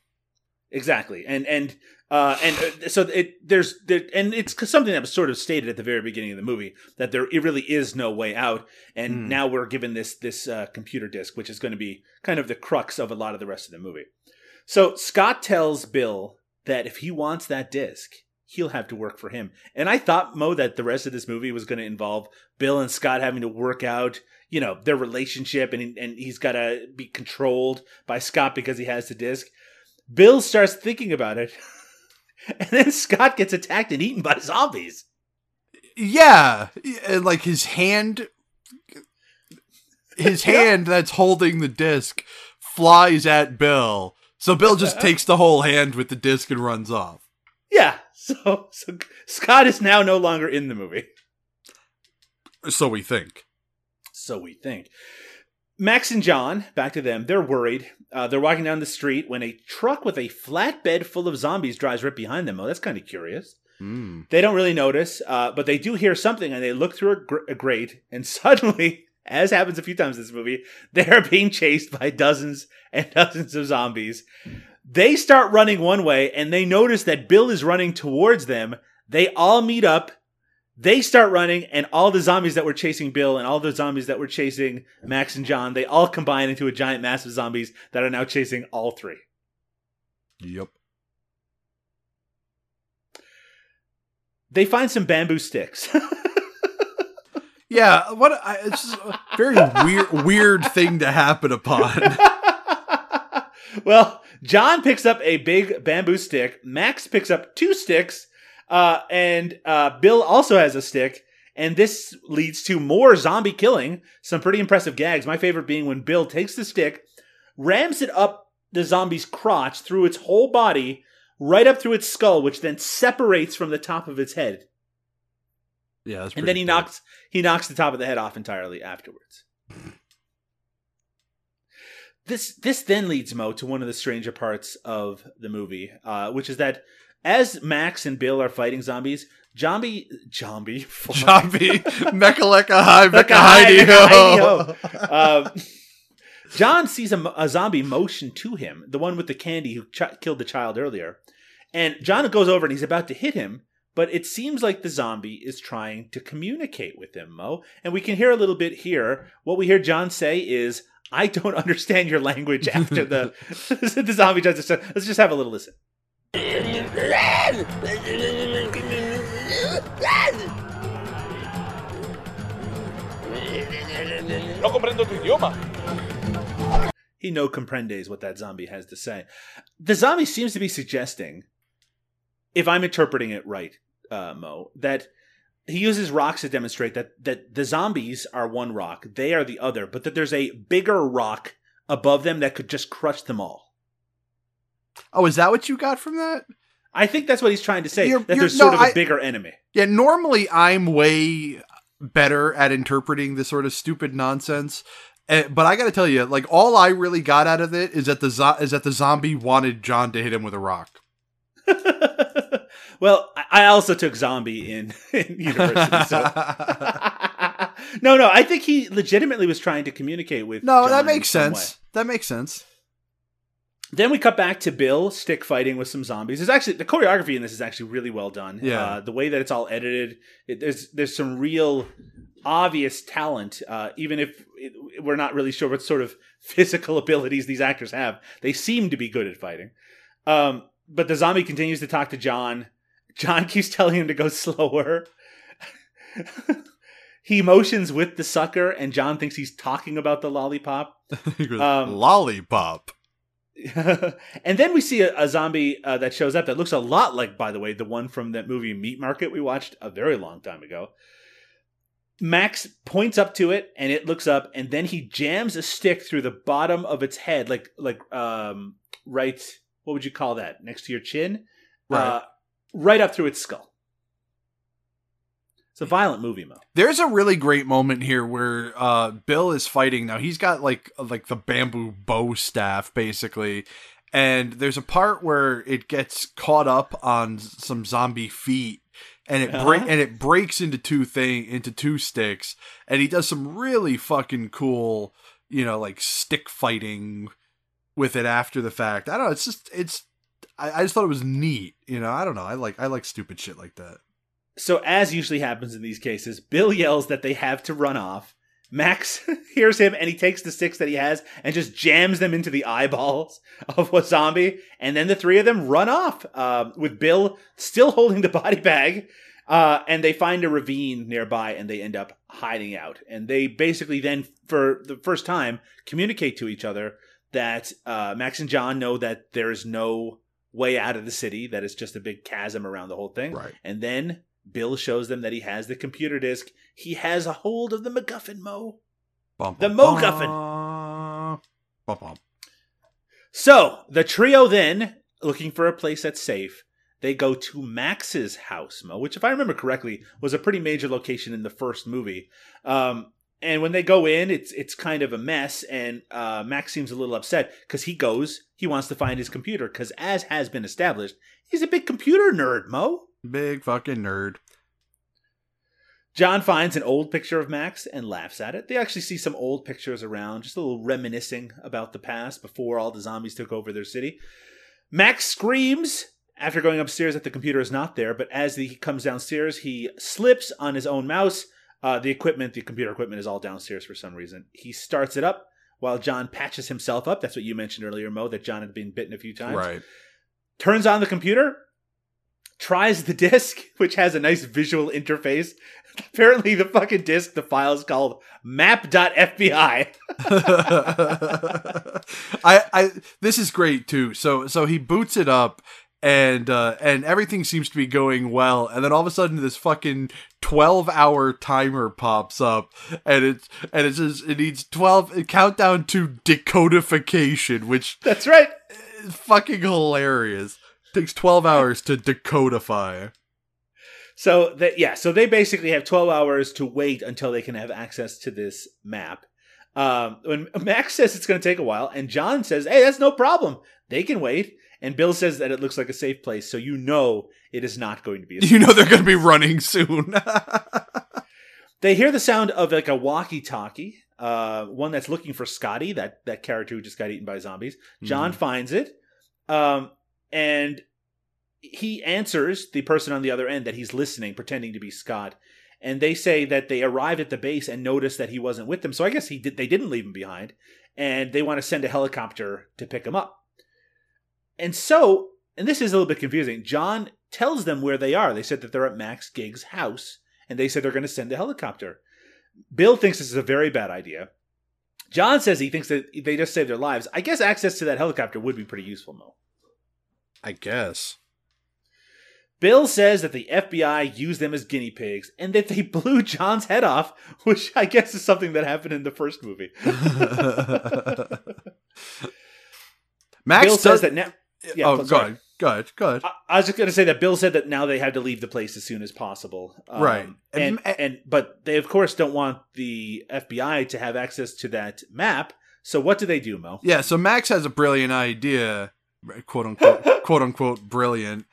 Exactly, and and uh, and uh, so it there's there, and it's something that was sort of stated at the very beginning of the movie that there it really is no way out, and Hmm. now we're given this this uh, computer disk, which is going to be kind of the crux of a lot of the rest of the movie. So Scott tells Bill that if he wants that disk, he'll have to work for him. And I thought Mo that the rest of this movie was going to involve Bill and Scott having to work out, you know, their relationship, and and he's got to be controlled by Scott because he has the disc. Bill starts thinking about it, and then Scott gets attacked and eaten by zombies. Yeah, and like his hand, his hand that's holding the disc flies at Bill. So Bill just uh-huh. takes the whole hand with the disc and runs off. Yeah, so so Scott is now no longer in the movie. So we think. So we think. Max and John, back to them, they're worried. Uh, they're walking down the street when a truck with a flatbed full of zombies drives right behind them. Oh, that's kind of curious. Mm. They don't really notice, uh, but they do hear something and they look through a, gr- a grate, and suddenly, as happens a few times in this movie, they are being chased by dozens and dozens of zombies. They start running one way and they notice that Bill is running towards them. They all meet up. They start running, and all the zombies that were chasing Bill and all the zombies that were chasing Max and John, they all combine into a giant mass of zombies that are now chasing all three. Yep. They find some bamboo sticks. Yeah, what I, it's just a very weird weird thing to happen upon. well, John picks up a big bamboo stick. Max picks up two sticks, uh, and uh, Bill also has a stick. And this leads to more zombie killing. Some pretty impressive gags. My favorite being when Bill takes the stick, rams it up the zombie's crotch through its whole body, right up through its skull, which then separates from the top of its head. Yeah, that's and then he cool. knocks he knocks the top of the head off entirely afterwards. This this then leads Mo to one of the stranger parts of the movie, uh, which is that as Max and Bill are fighting zombies, zombie zombie Zombie, Mechaleka High, hi, Heidi Ho. John sees a, a zombie motion to him, the one with the candy who ch- killed the child earlier. And John goes over and he's about to hit him, but it seems like the zombie is trying to communicate with him, Mo. And we can hear a little bit here. What we hear John say is, I don't understand your language after the, the zombie does say, Let's just have a little listen. No comprendo tu idioma. He no comprendes what that zombie has to say. The zombie seems to be suggesting, if I'm interpreting it right, uh, Mo, that he uses rocks to demonstrate that that the zombies are one rock, they are the other, but that there's a bigger rock above them that could just crush them all. Oh, is that what you got from that? I think that's what he's trying to say. You're- that you're- there's sort no, of a bigger enemy. Yeah, normally I'm way better at interpreting this sort of stupid nonsense. Eh, but I got to tell you, like all I really got out of it is that the zo- is that the zombie wanted John to hit him with a rock. well, I- also took zombie in, in university, so no, no. I think he legitimately was trying to communicate with. no, John that makes sense. way. That makes sense. Then we cut back to Bill stick fighting with some zombies. There's actually the choreography in this is actually really well done. Yeah. uh, the way that it's all edited, it, there's there's some real obvious talent. Uh, even if it, we're not really sure what sort of physical abilities these actors have, they seem to be good at fighting. Um, but the zombie continues to talk to John. John keeps telling him to go slower. he motions with the sucker, and John thinks he's talking about the lollipop. Um, Lollipop. and then we see a, a zombie uh, that shows up that looks a lot like, by the way, the one from that movie Meat Market we watched a very long time ago. Max points up to it, and it looks up, and then he jams a stick through the bottom of its head, like like um right. What would you call that? Next to your chin, Right. uh, right up through its skull. It's a violent movie, Mo. There's a really great moment here where uh, Bill is fighting. Now he's got like like the bamboo bow staff basically, and there's a part where it gets caught up on some zombie feet, and it break Uh-huh. and it breaks into two thing into two sticks, and he does some really fucking cool, you know, like stick fighting with it after the fact. I don't know. It's just it's. I, I just thought it was neat. You know, I don't know. I like I like stupid shit like that. So, as usually happens in these cases, Bill yells that they have to run off. Max hears him and he takes the sticks that he has and just jams them into the eyeballs of zombie. And then the three of them run off uh, with Bill still holding the body bag. Uh, and they find a ravine nearby and they end up hiding out. And they basically then, for the first time, communicate to each other that uh, Max and John know that there is no way out of the city, that it's just a big chasm around the whole thing. Right. And then Bill shows them that he has the computer disk. He has a hold of the MacGuffin, Mo. Bum, The bum, bum. Bum, bum. So the trio then, looking for a place that's safe, they go to Max's house, Mo, which, if I remember correctly, was a pretty major location in the first movie. Um, and when they go in, it's it's kind of a mess, and uh, Max seems a little upset because he goes, he wants to find his computer because, as has been established, he's a big computer nerd, Mo. Big fucking nerd. John finds an old picture of Max and laughs at it. They actually see some old pictures around, just a little reminiscing about the past before all the zombies took over their city. Max screams after going upstairs that the computer is not there, but as he comes downstairs, he slips on his own mouse. Uh, the equipment, the computer equipment, is all downstairs for some reason. He starts it up while John patches himself up. That's what you mentioned earlier, Mo, that John had been bitten a few times Right. turns on the computer, tries the disk, which has a nice visual interface. Apparently, the fucking disk, the file is called map.fbi. I, I this is great too. So so he boots it up and uh and everything seems to be going well and then all of a sudden this fucking 12 hour timer pops up and it's and it says it needs 12 countdown to decodification which That's right. fucking hilarious. Takes 12 hours to decodify. So that yeah, so they basically have 12 hours to wait until they can have access to this map. Um, when Max says it's going to take a while, and John says, "Hey, that's no problem. They can wait." And Bill says that it looks like a safe place, so you know it is not going to be. A You know they're going to be running soon. They hear the sound of like a walkie-talkie, uh, one that's looking for Scotty, that that character who just got eaten by zombies. John finds it, um, and he answers the person on the other end that he's listening, pretending to be Scott. And they say that they arrived at the base and noticed that he wasn't with them. So I guess he did. They didn't leave him behind, and they want to send a helicopter to pick him up. And so, and this is a little bit confusing. John tells them where they are. They said that they're at Max Gigg's house, and they said they're going to send a helicopter. Bill thinks this is a very bad idea. John says he thinks that they just saved their lives. I guess access to that helicopter would be pretty useful, Mo. I guess. Bill says that the FBI used them as guinea pigs and that they blew John's head off, which I guess is something that happened in the first movie. Max Bill does, says that now. Yeah, oh, go sorry. ahead. Go ahead. Go ahead. I, I was just going to say that Bill said that now they have to leave the place as soon as possible. Um, Right. And, And- and but they of course don't want the FBI to have access to that map. So what do they do, Mo? Yeah, so Max has a brilliant idea, quote unquote, quote unquote, brilliant,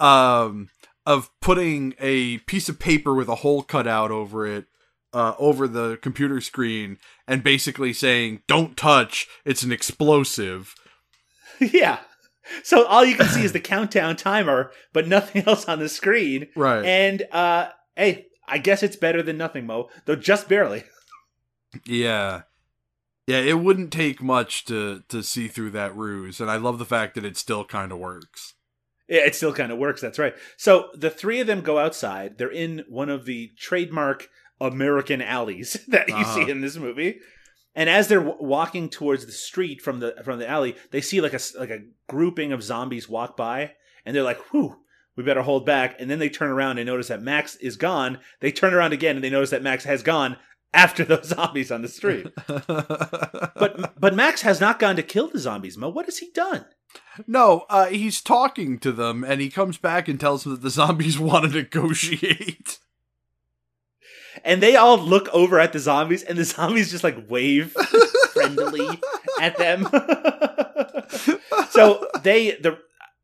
um, of putting a piece of paper with a hole cut out over it, uh, over the computer screen, and basically saying, "Don't touch. It's an explosive." yeah. So all you can see is the countdown timer, but nothing else on the screen. Right. And uh hey, I guess it's better than nothing, Mo. Though just barely. Yeah. Yeah, it wouldn't take much to to see through that ruse, and I love the fact that it still kind of works. Yeah, it still kind of works. That's right. So the three of them go outside. They're in one of the trademark American alleys that you Uh-huh. see in this movie. And as they're w- walking towards the street from the from the alley, they see like a like a grouping of zombies walk by, and they're like, "Whew, we better hold back." And then they turn around and notice that Max is gone. They turn around again and they notice that Max has gone after those zombies on the street. but but Max has not gone to kill the zombies. Mo, what has he done? no, uh, he's talking to them, and he comes back and tells them that the zombies want to negotiate. and they all look over at the zombies, and the zombies just like wave friendly at them. so they the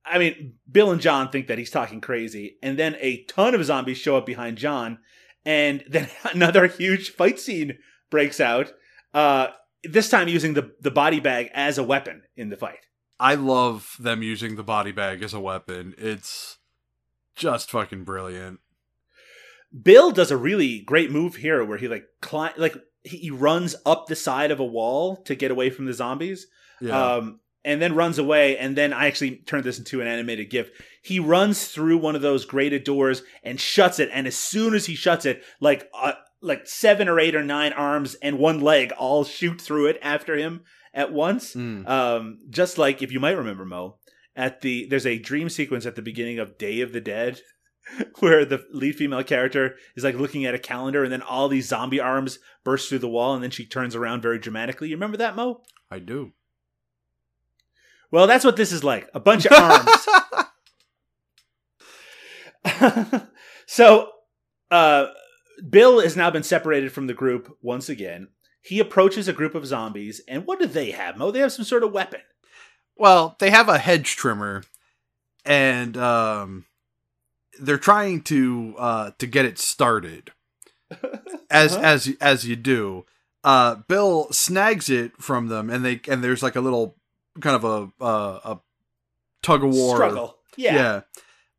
I mean, Bill and John think that he's talking crazy, and then a ton of zombies show up behind John, and then another huge fight scene breaks out. Uh, this time using the the body bag as a weapon in the fight. I love them using the body bag as a weapon. It's just fucking brilliant. Bill does a really great move here where he like climb like he he runs up the side of a wall to get away from the zombies. Yeah. Um, and then runs away. And then I actually turned this into an animated GIF. He runs through one of those grated doors and shuts it. And as soon as he shuts it, like uh, like seven or eight or nine arms and one leg all shoot through it after him at once. Mm. Um, just like if you might remember Mo, at the there's a dream sequence at the beginning of Day of the Dead. Where the lead female character is like looking at a calendar, and then all these zombie arms burst through the wall, and then she turns around very dramatically. You remember that, Mo? I do. Well, that's what this is like. A bunch of arms. so, uh, Bill has now been separated from the group once again. He approaches a group of zombies, and what do they have, Mo? They have some sort of weapon. Well, they have a hedge trimmer, and um, they're trying to uh, to get it started. As Uh-huh. as as you do, uh, Bill snags it from them, and they and there's like a little kind of a uh, a tug of war Struggle. Yeah.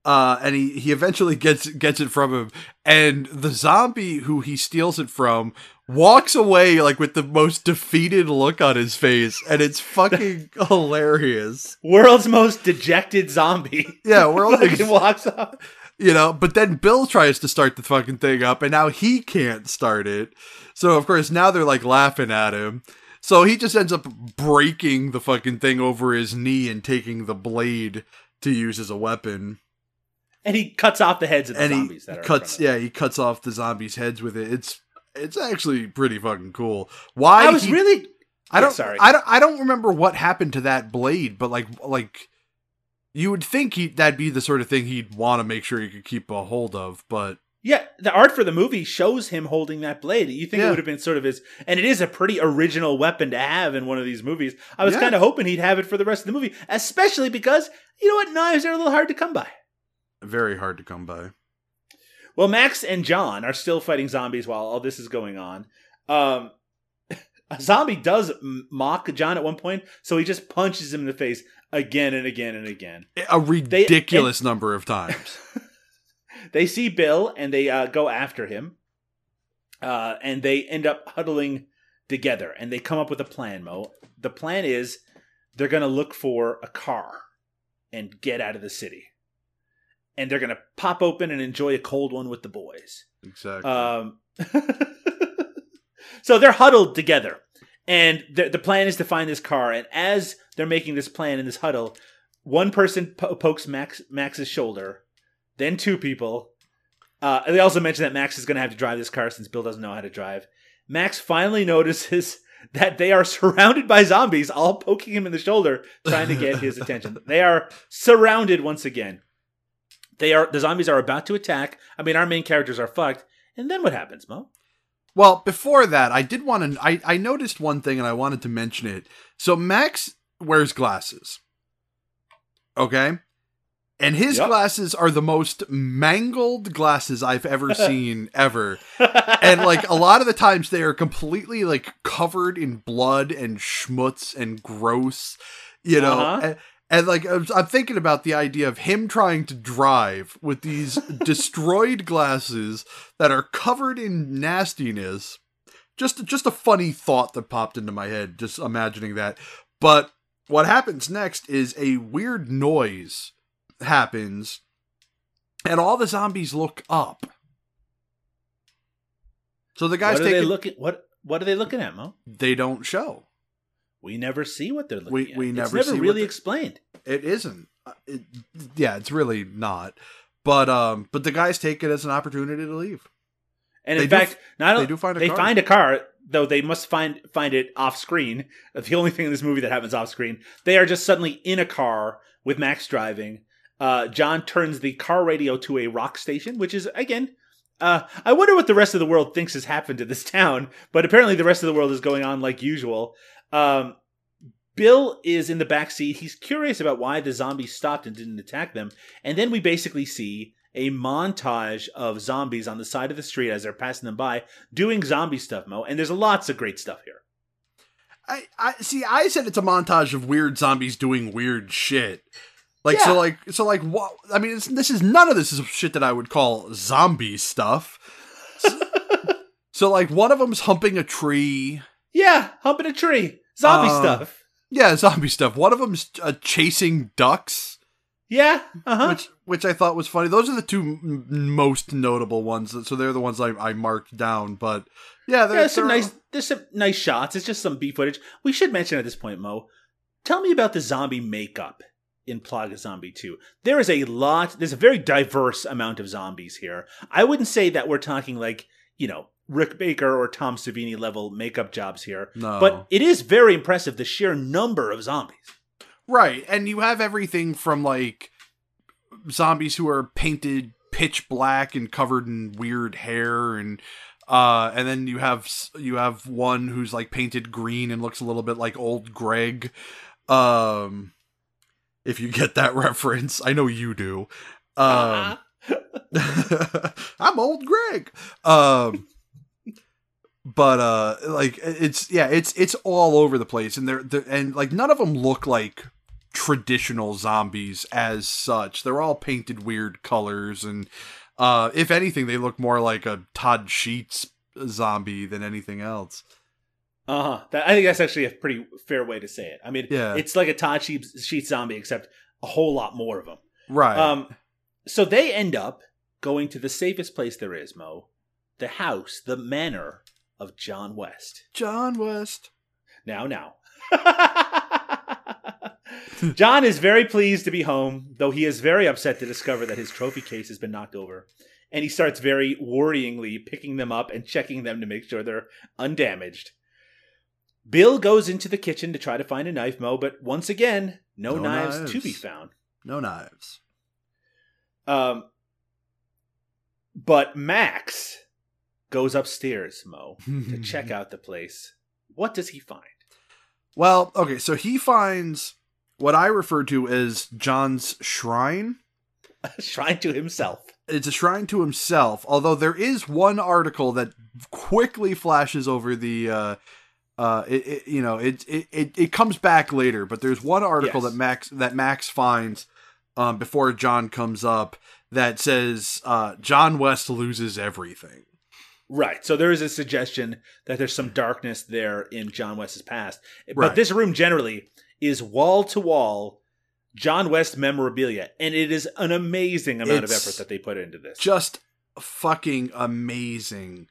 Uh, and he, he eventually gets gets it from him, and the zombie who he steals it from walks away like with the most defeated look on his face, and it's fucking hilarious. World's most dejected zombie. Yeah, we're all walks off. you know. But then Bill tries to start the fucking thing up, and now he can't start it. So of course now they're like laughing at him. So he just ends up breaking the fucking thing over his knee and taking the blade to use as a weapon. And he cuts off the heads of the and zombies he that are cuts front of him. yeah he cuts off the zombies heads with it it's it's actually pretty fucking cool why I was he- really i Yeah, don't sorry. i don't i don't remember what happened to that blade but like like you would think he that'd be the sort of thing he'd want to make sure he could keep a hold of but Yeah, the art for the movie shows him holding that blade. You think it would have been sort of his, and it is a pretty original weapon to have in one of these movies. I was Yeah. kind of hoping he'd have it for the rest of the movie, especially because you know what, knives are a little hard to come by. very hard to come by Well, Max and John are still fighting zombies while all this is going on. Um, a zombie does mock John at one point, so he just punches him in the face again and again and again. a ridiculous number of times they see Bill and they uh, go after him, uh, and they end up huddling together and they come up with a plan. Mo, the plan is they're going to look for a car and get out of the city, and they're going to pop open and enjoy a cold one with the boys. exactly Um, so they're huddled together, and the, the plan is to find this car. And as they're making this plan in this huddle, one person po- pokes Max Max's shoulder, then two people. Uh, they also mention that Max is going to have to drive this car since Bill doesn't know how to drive. Max finally notices that they are surrounded by zombies, all poking him in the shoulder, trying to get his attention. They are surrounded once again. They are the zombies are about to attack. I mean, our main characters are fucked. And then what happens, Mo? Well, before that, I did want to. I, I noticed one thing and I wanted to mention it. So Max wears glasses. Okay? And his Yep. glasses are the most mangled glasses I've ever seen ever. And like a lot of the times they are completely like covered in blood and schmutz and gross, you know. Uh-huh. And, and like I'm I'm thinking about the idea of him trying to drive with these destroyed glasses that are covered in nastiness. Just just a funny thought that popped into my head just imagining that. But what happens next is a weird noise happens and all the zombies look up. So the guys what are they take looking what what are they looking at, Mo? they don't show. We never see what they're looking We- at. we it's never never see really explained. It isn't. Uh, It, yeah, it's really not. But um, but the guys take it as an opportunity to leave. And They in do fact, not they only do find a they car. find a car, though they must find find it off screen. The only thing in this movie that happens off screen, they are just suddenly in a car with Max driving. Uh, John turns the car radio to a rock station, which is again. Uh, I wonder what the rest of the world thinks has happened to this town, but apparently the rest of the world is going on like usual. Um, Bill is in the back seat. He's curious about why the zombies stopped and didn't attack them. And then we basically see a montage of zombies on the side of the street as they're passing them by doing zombie stuff, Mo. And there's lots of great stuff here. I, I see. I said it's a montage of weird zombies doing weird shit. Like so, like so, like what? I mean, it's, this is none of this is shit that I would call zombie stuff. So, So like one of them's humping a tree. Yeah, humping a tree. Zombie Uh, stuff. Yeah, zombie stuff. One of them's uh, chasing ducks, Yeah. Uh huh. which which I thought was funny. Those are the two m- most notable ones. So they're the ones I, I marked down. But yeah, Yeah, they're, there's some nice. There's some nice shots. It's just some B footage. We should mention at this point, Mo. Tell me about the zombie makeup in Plaga Zombie 2. There is a lot. There's a very diverse amount of zombies here. I wouldn't say that we're talking like you know Rick Baker or Tom Savini level makeup jobs here, No. but it is very impressive the sheer number of zombies. Right, and you have everything from like zombies who are painted pitch black and covered in weird hair and uh and then you have you have one who's like painted green and looks a little bit like old Greg. Um if you get that reference, I know you do. Um I'm old Greg. Um but uh like it's yeah, it's it's all over the place and they're, they're and like none of them look like traditional zombies as such. They're all painted weird colors and uh if anything they look more like a Todd Sheets zombie than anything else. Uh huh. I think that's actually a pretty fair way to say it. I mean, Yeah. it's like a Todd Sheets, zombie, except a whole lot more of them. Right. Um, so they end up going to the safest place there is, Mo, the house, the manor of John West. John West. Now, now. John is very pleased to be home, though he is very upset to discover that his trophy case has been knocked over. And he starts very worryingly picking them up and checking them to make sure they're undamaged. Bill goes into the kitchen to try to find a knife, Mo, but once again, no, No knives, to be found. No knives. Um, but Max goes upstairs, Mo, to check out the place. What does he find? Well, okay, so he finds what I refer to as John's shrine. A shrine to himself. It's a shrine to himself, although there is one article that quickly flashes over the uh uh it, it you know, it, it it comes back later, but there's one article Yes. that Max that Max finds um before John comes up that says uh John West loses everything. Right. So there is a suggestion that there's some darkness there in John West's past. But Right. this room generally is wall to wall John West memorabilia, and it is an amazing amount of effort that they put into this. Just fucking amazing.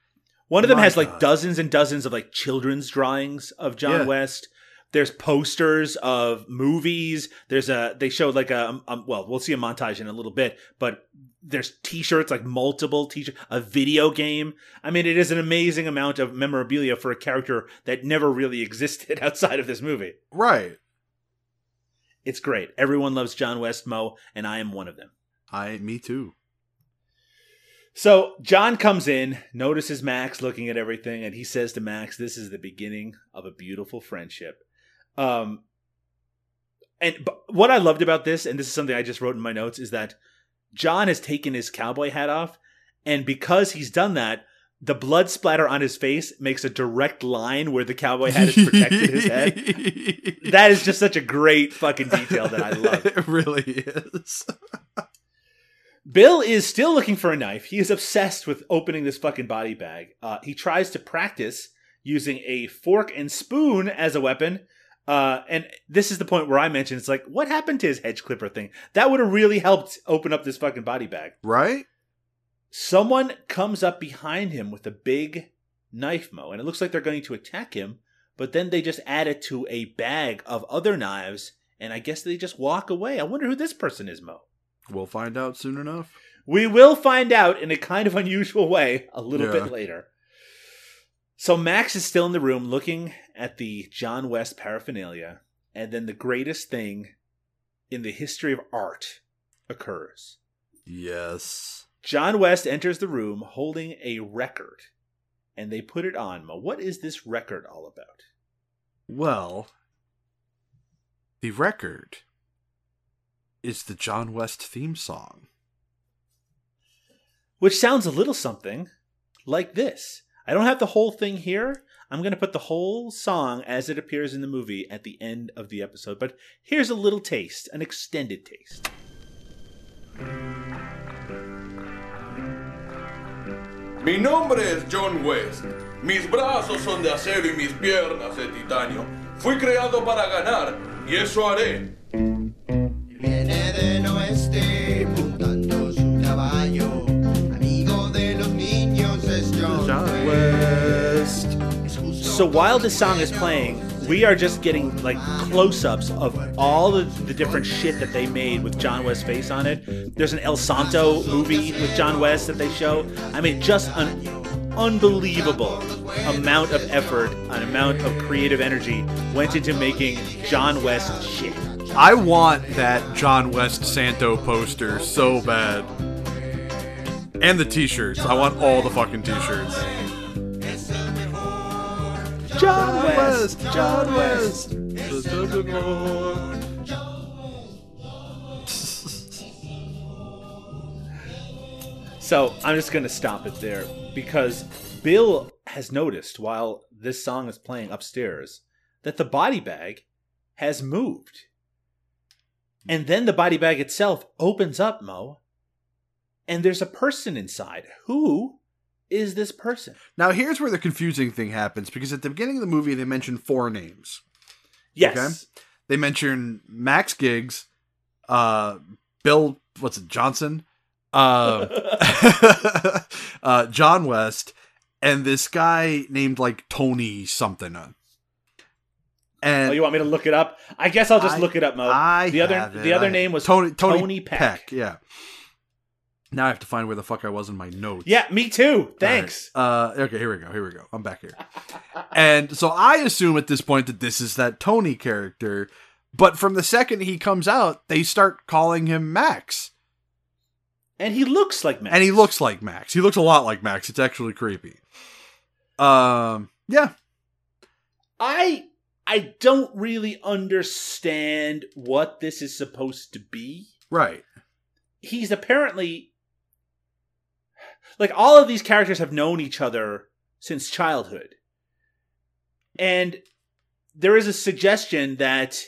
One of them My has like dozens and dozens of like children's drawings of John Yeah. West. There's posters of movies. There's a they showed like a um, um, well, we'll see a montage in a little bit, but there's t-shirts like multiple t-shirts, a video game. I mean, it is an amazing amount of memorabilia for a character that never really existed outside of this movie. Right. It's great. Everyone loves John West Mo, and I am one of them. I me too. So John comes in, notices Max looking at everything, and he says to Max, "This is the beginning of a beautiful friendship." Um, and but what I loved about this, and this is something I just wrote in my notes, is that John has taken his cowboy hat off, and because he's done that, the blood splatter on his face makes a direct line where the cowboy hat has protected his head. That is just such a great fucking detail that I love. It really is. Bill is still looking for a knife. He is obsessed with opening this fucking body bag. Uh, he tries to practice using a fork and spoon as a weapon. Uh, and this is the point where I mentioned it's like, what happened to his hedge clipper thing? That would have really helped open up this fucking body bag. Right? Someone comes up behind him with a big knife, Mo, and it looks like they're going to attack him, but then they just add it to a bag of other knives, and I guess they just walk away. I wonder who this person is, Mo. We'll find out soon enough. We will find out in a kind of unusual way a little Yeah. bit later. So Max is still in the room looking at the John West paraphernalia, and then the greatest thing in the history of art occurs. Yes. John West enters the room holding a record, and they put it on. What is this record all about? Well, the record is the John West theme song. Which sounds a little something like this. I don't have the whole thing here. I'm going to put the whole song as it appears in the movie at the end of the episode, but here's a little taste, an extended taste. Mi nombre es John West. Mis brazos son de acero y mis piernas de titanio. Fui creado para ganar y eso haré. So while this song is playing, we are just getting like close-ups of all the, the different shit that they made with John West's face on it. There's an El Santo movie with John West that they show. I mean, just an unbelievable amount of effort, an amount of creative energy went into making John West shit. I want that John West Santo poster so bad. And the t-shirts. I want all the fucking t-shirts. John West, John West. So I'm just going to stop it there because Bill has noticed while this song is playing upstairs that the body bag has moved. And then the body bag itself opens up, Mo, and there's a person inside. Who is this person? Now here's where the confusing thing happens because at the beginning of the movie they mention four names. Yes. Okay. They mention Max Giggs, uh, Bill, what's it, Johnson, uh, uh, John West, and this guy named like Tony something. And Oh, you want me to look it up? I guess I'll just I- look it up, Mo. I the other the other name was Tony Tony, Tony Peck. Yeah. Now I have to find where the fuck I was in my notes. Yeah, me too. Thanks. Right. Uh, okay, here we go. Here we go. I'm back here. and so I assume at this point that this is that Tony character, but from the second he comes out, they start calling him Max. And he looks like Max. And he looks like Max. He looks a lot like Max. It's actually creepy. Um, yeah. I I don't really understand what this is supposed to be. Right. He's apparently like all of these characters have known each other since childhood. And there is a suggestion that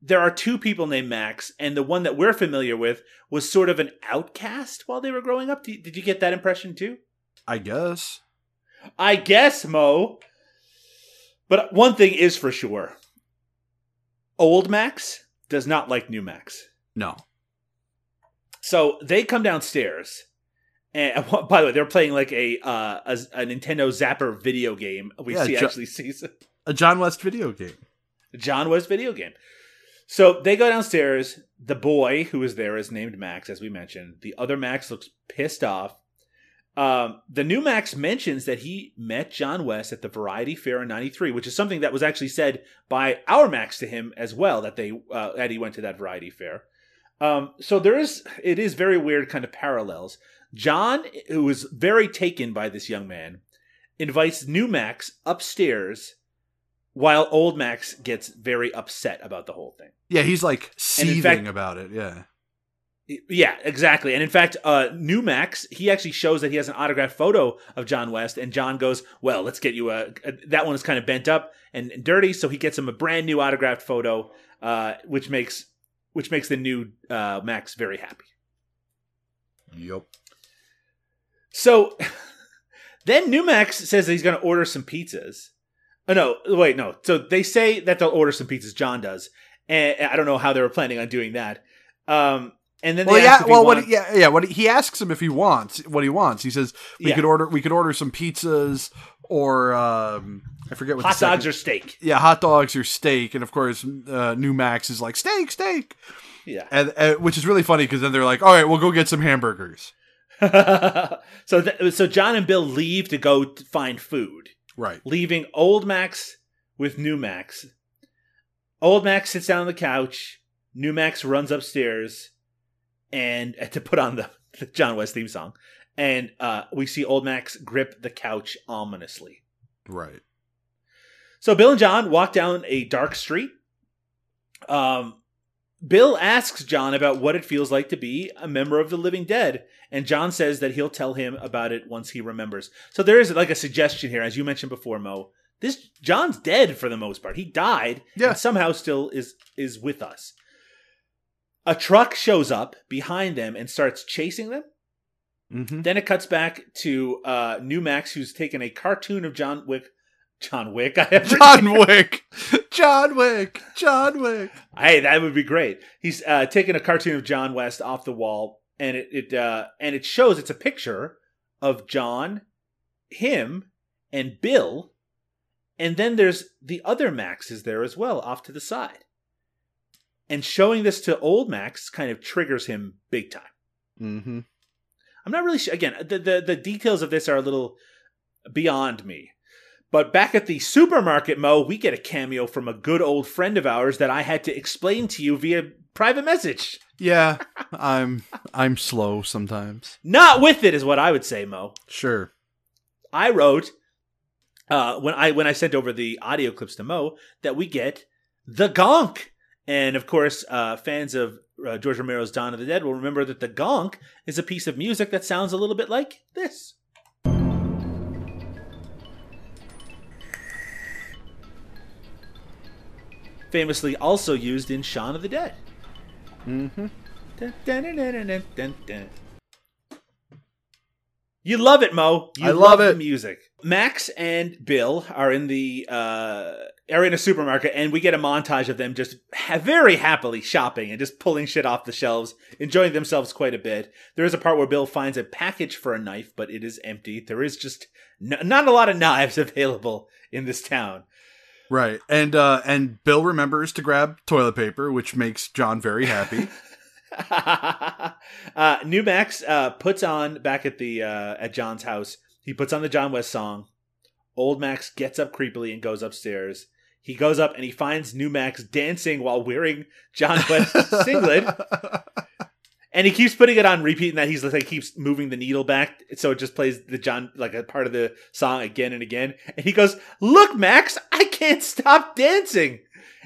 there are two people named Max, and the one that we're familiar with was sort of an outcast while they were growing up. Did you get that impression too? I guess. I guess, Mo. But one thing is for sure old Max does not like new Max. No. So they come downstairs. And by the way, they're playing like a uh, a, a Nintendo Zapper video game. We Yeah, see Jo- actually sees A John West video game. John West video game. So they go downstairs. The boy who is there is named Max, as we mentioned. The other Max looks pissed off. Um, the new Max mentions that he met John West at the Variety Fair in '93, which is something that was actually said by our Max to him as well. That they uh, that he went to that Variety Fair. Um, so there is it is very weird kind of parallels. John, who is very taken by this young man, invites new Max upstairs while old Max gets very upset about the whole thing. Yeah, he's like seething fact- about it. Yeah. Yeah, exactly. And in fact, uh, new Max, he actually shows that he has an autographed photo of John West, and John goes, "Well, let's get you a." a that one is kind of bent up and dirty, so he gets him a brand new autographed photo, uh, which makes which makes the new uh, Max very happy. Yep. So then New Max says that he's going to order some pizzas. Oh, no, wait, no. So they say that they'll order some pizzas. John does, and I don't know how they were planning on doing that. Um, and then Well, yeah. Well, what? Yeah, yeah. What he asks him if he wants what he wants. He says we Yeah. could order we could order some pizzas or um, I forget what hot second- dogs or steak. yeah, hot dogs or steak, and of course, uh, New Max is like steak, steak, Yeah. and, uh, which is really funny because then they're like, all right, we'll go get some hamburgers. so th- so John and Bill leave to go to find food, Right. leaving old Max with new Max. Old Max sits down on the couch. New Max runs upstairs and to put on the, the John West theme song, and uh, we see old Max grip the couch ominously. Right. So Bill and John walk down a dark street. Um, Bill asks John about what it feels like to be a member of the living dead, and John says that he'll tell him about it once he remembers. So there is like a suggestion here, as you mentioned before, Mo. This John's dead for the most part. He died, Yeah. and somehow still is is with us. A truck shows up behind them and starts chasing them. Mhm. Then it cuts back to uh, New Max, who's taken a cartoon of John Wick. John Wick. I have John Wick, John Wick, John Wick. Hey, that would be great. He's uh, taken a cartoon of John West off the wall, and it, it uh, and it shows it's a picture of John, him, and Bill, and then there's the other Maxes there as well off to the side. And showing this to old Max kind of triggers him big time. Mm-hmm. I'm not really sure. Again, the, the the details of this are a little beyond me. But back at the supermarket, Mo, we get a cameo from a good old friend of ours that I had to explain to you via private message. Yeah, I'm I'm slow sometimes. Not with it is what I would say, Mo. Sure. I wrote uh, when I when I sent over the audio clips to Mo that we get the gonk, and of course, uh, fans of uh, George Romero's Dawn of the Dead will remember that the gonk is a piece of music that sounds a little bit like this. Famously also used in Shaun of the Dead. Mm-hmm. Dun, dun, dun. You love it, Mo. You I love the it. music. Max and Bill are in the uh, are in a supermarket, and we get a montage of them just ha- very happily shopping and just pulling shit off the shelves, enjoying themselves quite a bit. There is a part where Bill finds a package for a knife, but it is empty. There is just n- not a lot of knives available in this town. Right. And uh and Bill remembers to grab toilet paper, which makes John very happy. uh, New Max uh, puts on back at the uh, at John's house. He puts on the John West song. Old Max gets up creepily and goes upstairs. He goes up and he finds New Max dancing while wearing John West's singlet, and he keeps putting it on repeat. And that he's like keeps moving the needle back, so it just plays the John like a part of the song again and again. And he goes, "Look, Max, I can't stop dancing."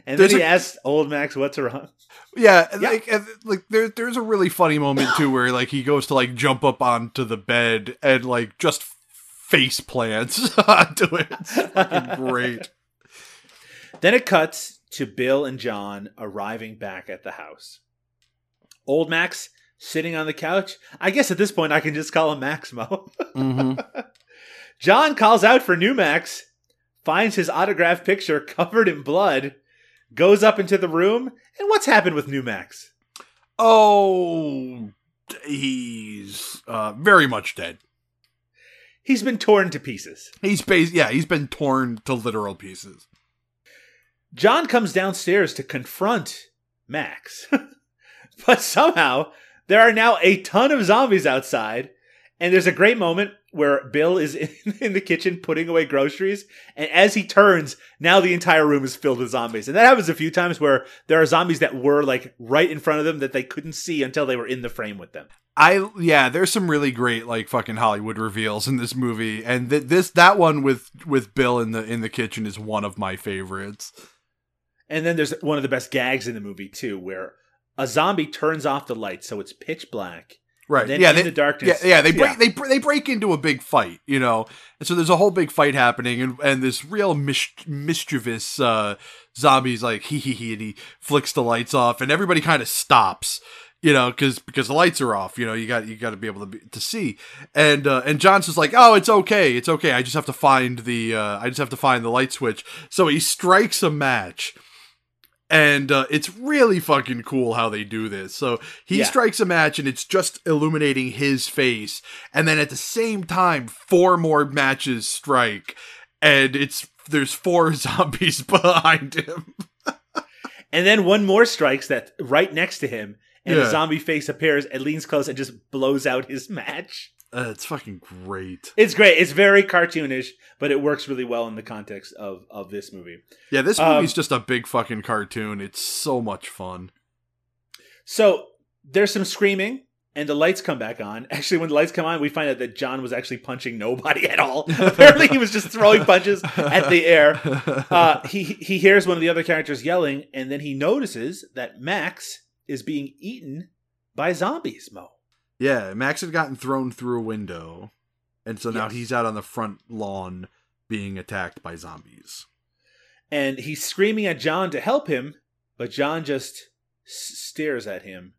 And There's then he a- asks old Max, "What's wrong?" Yeah, Yeah. like like there there's a really funny moment too where like he goes to like jump up onto the bed and like just face plants onto it. It's great. Then it cuts to Bill and John arriving back at the house. Old Max sitting on the couch. I guess at this point I can just call him Max Mo. hmm John calls out for new Max, finds his autograph picture covered in blood, goes up into the room, and what's happened with new Max? Oh, he's uh very much dead. He's been torn to pieces. He's bas- yeah, he's been torn to literal pieces. John comes downstairs to confront Max. but somehow, there are now a ton of zombies outside, and there's a great moment where Bill is in, in the kitchen putting away groceries, and as he turns, now the entire room is filled with zombies. And that happens a few times where there are zombies that were like right in front of them that they couldn't see until they were in the frame with them. I yeah, there's some really great like fucking Hollywood reveals in this movie, and th- this that one with with Bill in the in the kitchen is one of my favorites. And then there's one of the best gags in the movie too, where a zombie turns off the lights so it's pitch black. Right? Then yeah, in they, the darkness- Yeah, yeah, they break Yeah. they they break into a big fight, you know, and so there's a whole big fight happening, and and this real mis- mischievous uh, zombies like hee hee hee, and he flicks the lights off, and everybody kind of stops. You know, because because the lights are off. You know, you got you got to be able to be, to see. And uh, and John's just like, oh, it's okay, it's okay. I just have to find the uh, I just have to find the light switch. So he strikes a match, and uh, it's really fucking cool how they do this. So he Yeah. strikes a match, and it's just illuminating his face, and then at the same time, four more matches strike, and it's there's four zombies behind him. And then one more strikes that right next to him, and Yeah. a zombie face appears and leans close and just blows out his match. Uh, it's fucking great. It's great. It's very cartoonish, but it works really well in the context of of this movie. Yeah, this Um, movie's just a big fucking cartoon. It's so much fun. So there's some screaming, and the lights come back on. Actually, when the lights come on, we find out that John was actually punching nobody at all. Apparently, he was just throwing punches at the air. Uh, he he hears one of the other characters yelling, and then he notices that Max is being eaten by zombies. Mo. Yeah, Max had gotten thrown through a window, and so now Yes. he's out on the front lawn being attacked by zombies. and he's screaming at John to help him, but John just s- stares at him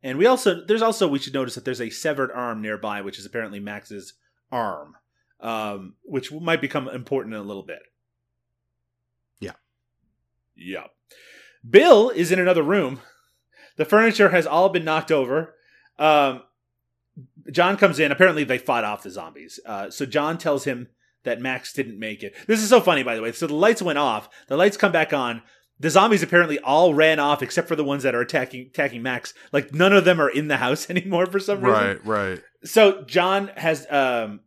And we also there's also we should notice that there's a severed arm nearby, which is apparently Max's arm, um, which might become important in a little bit. Yeah. Yeah. Bill is in another room. The furniture has all been knocked over. Um, John comes in. Apparently, they fought off the zombies. Uh, so John tells him that Max didn't make it. This is so funny, by the way. So the lights went off. The lights come back on. The zombies apparently all ran off except for the ones that are attacking attacking Max. Like none of them are in the house anymore for some reason. Right, right. So John has um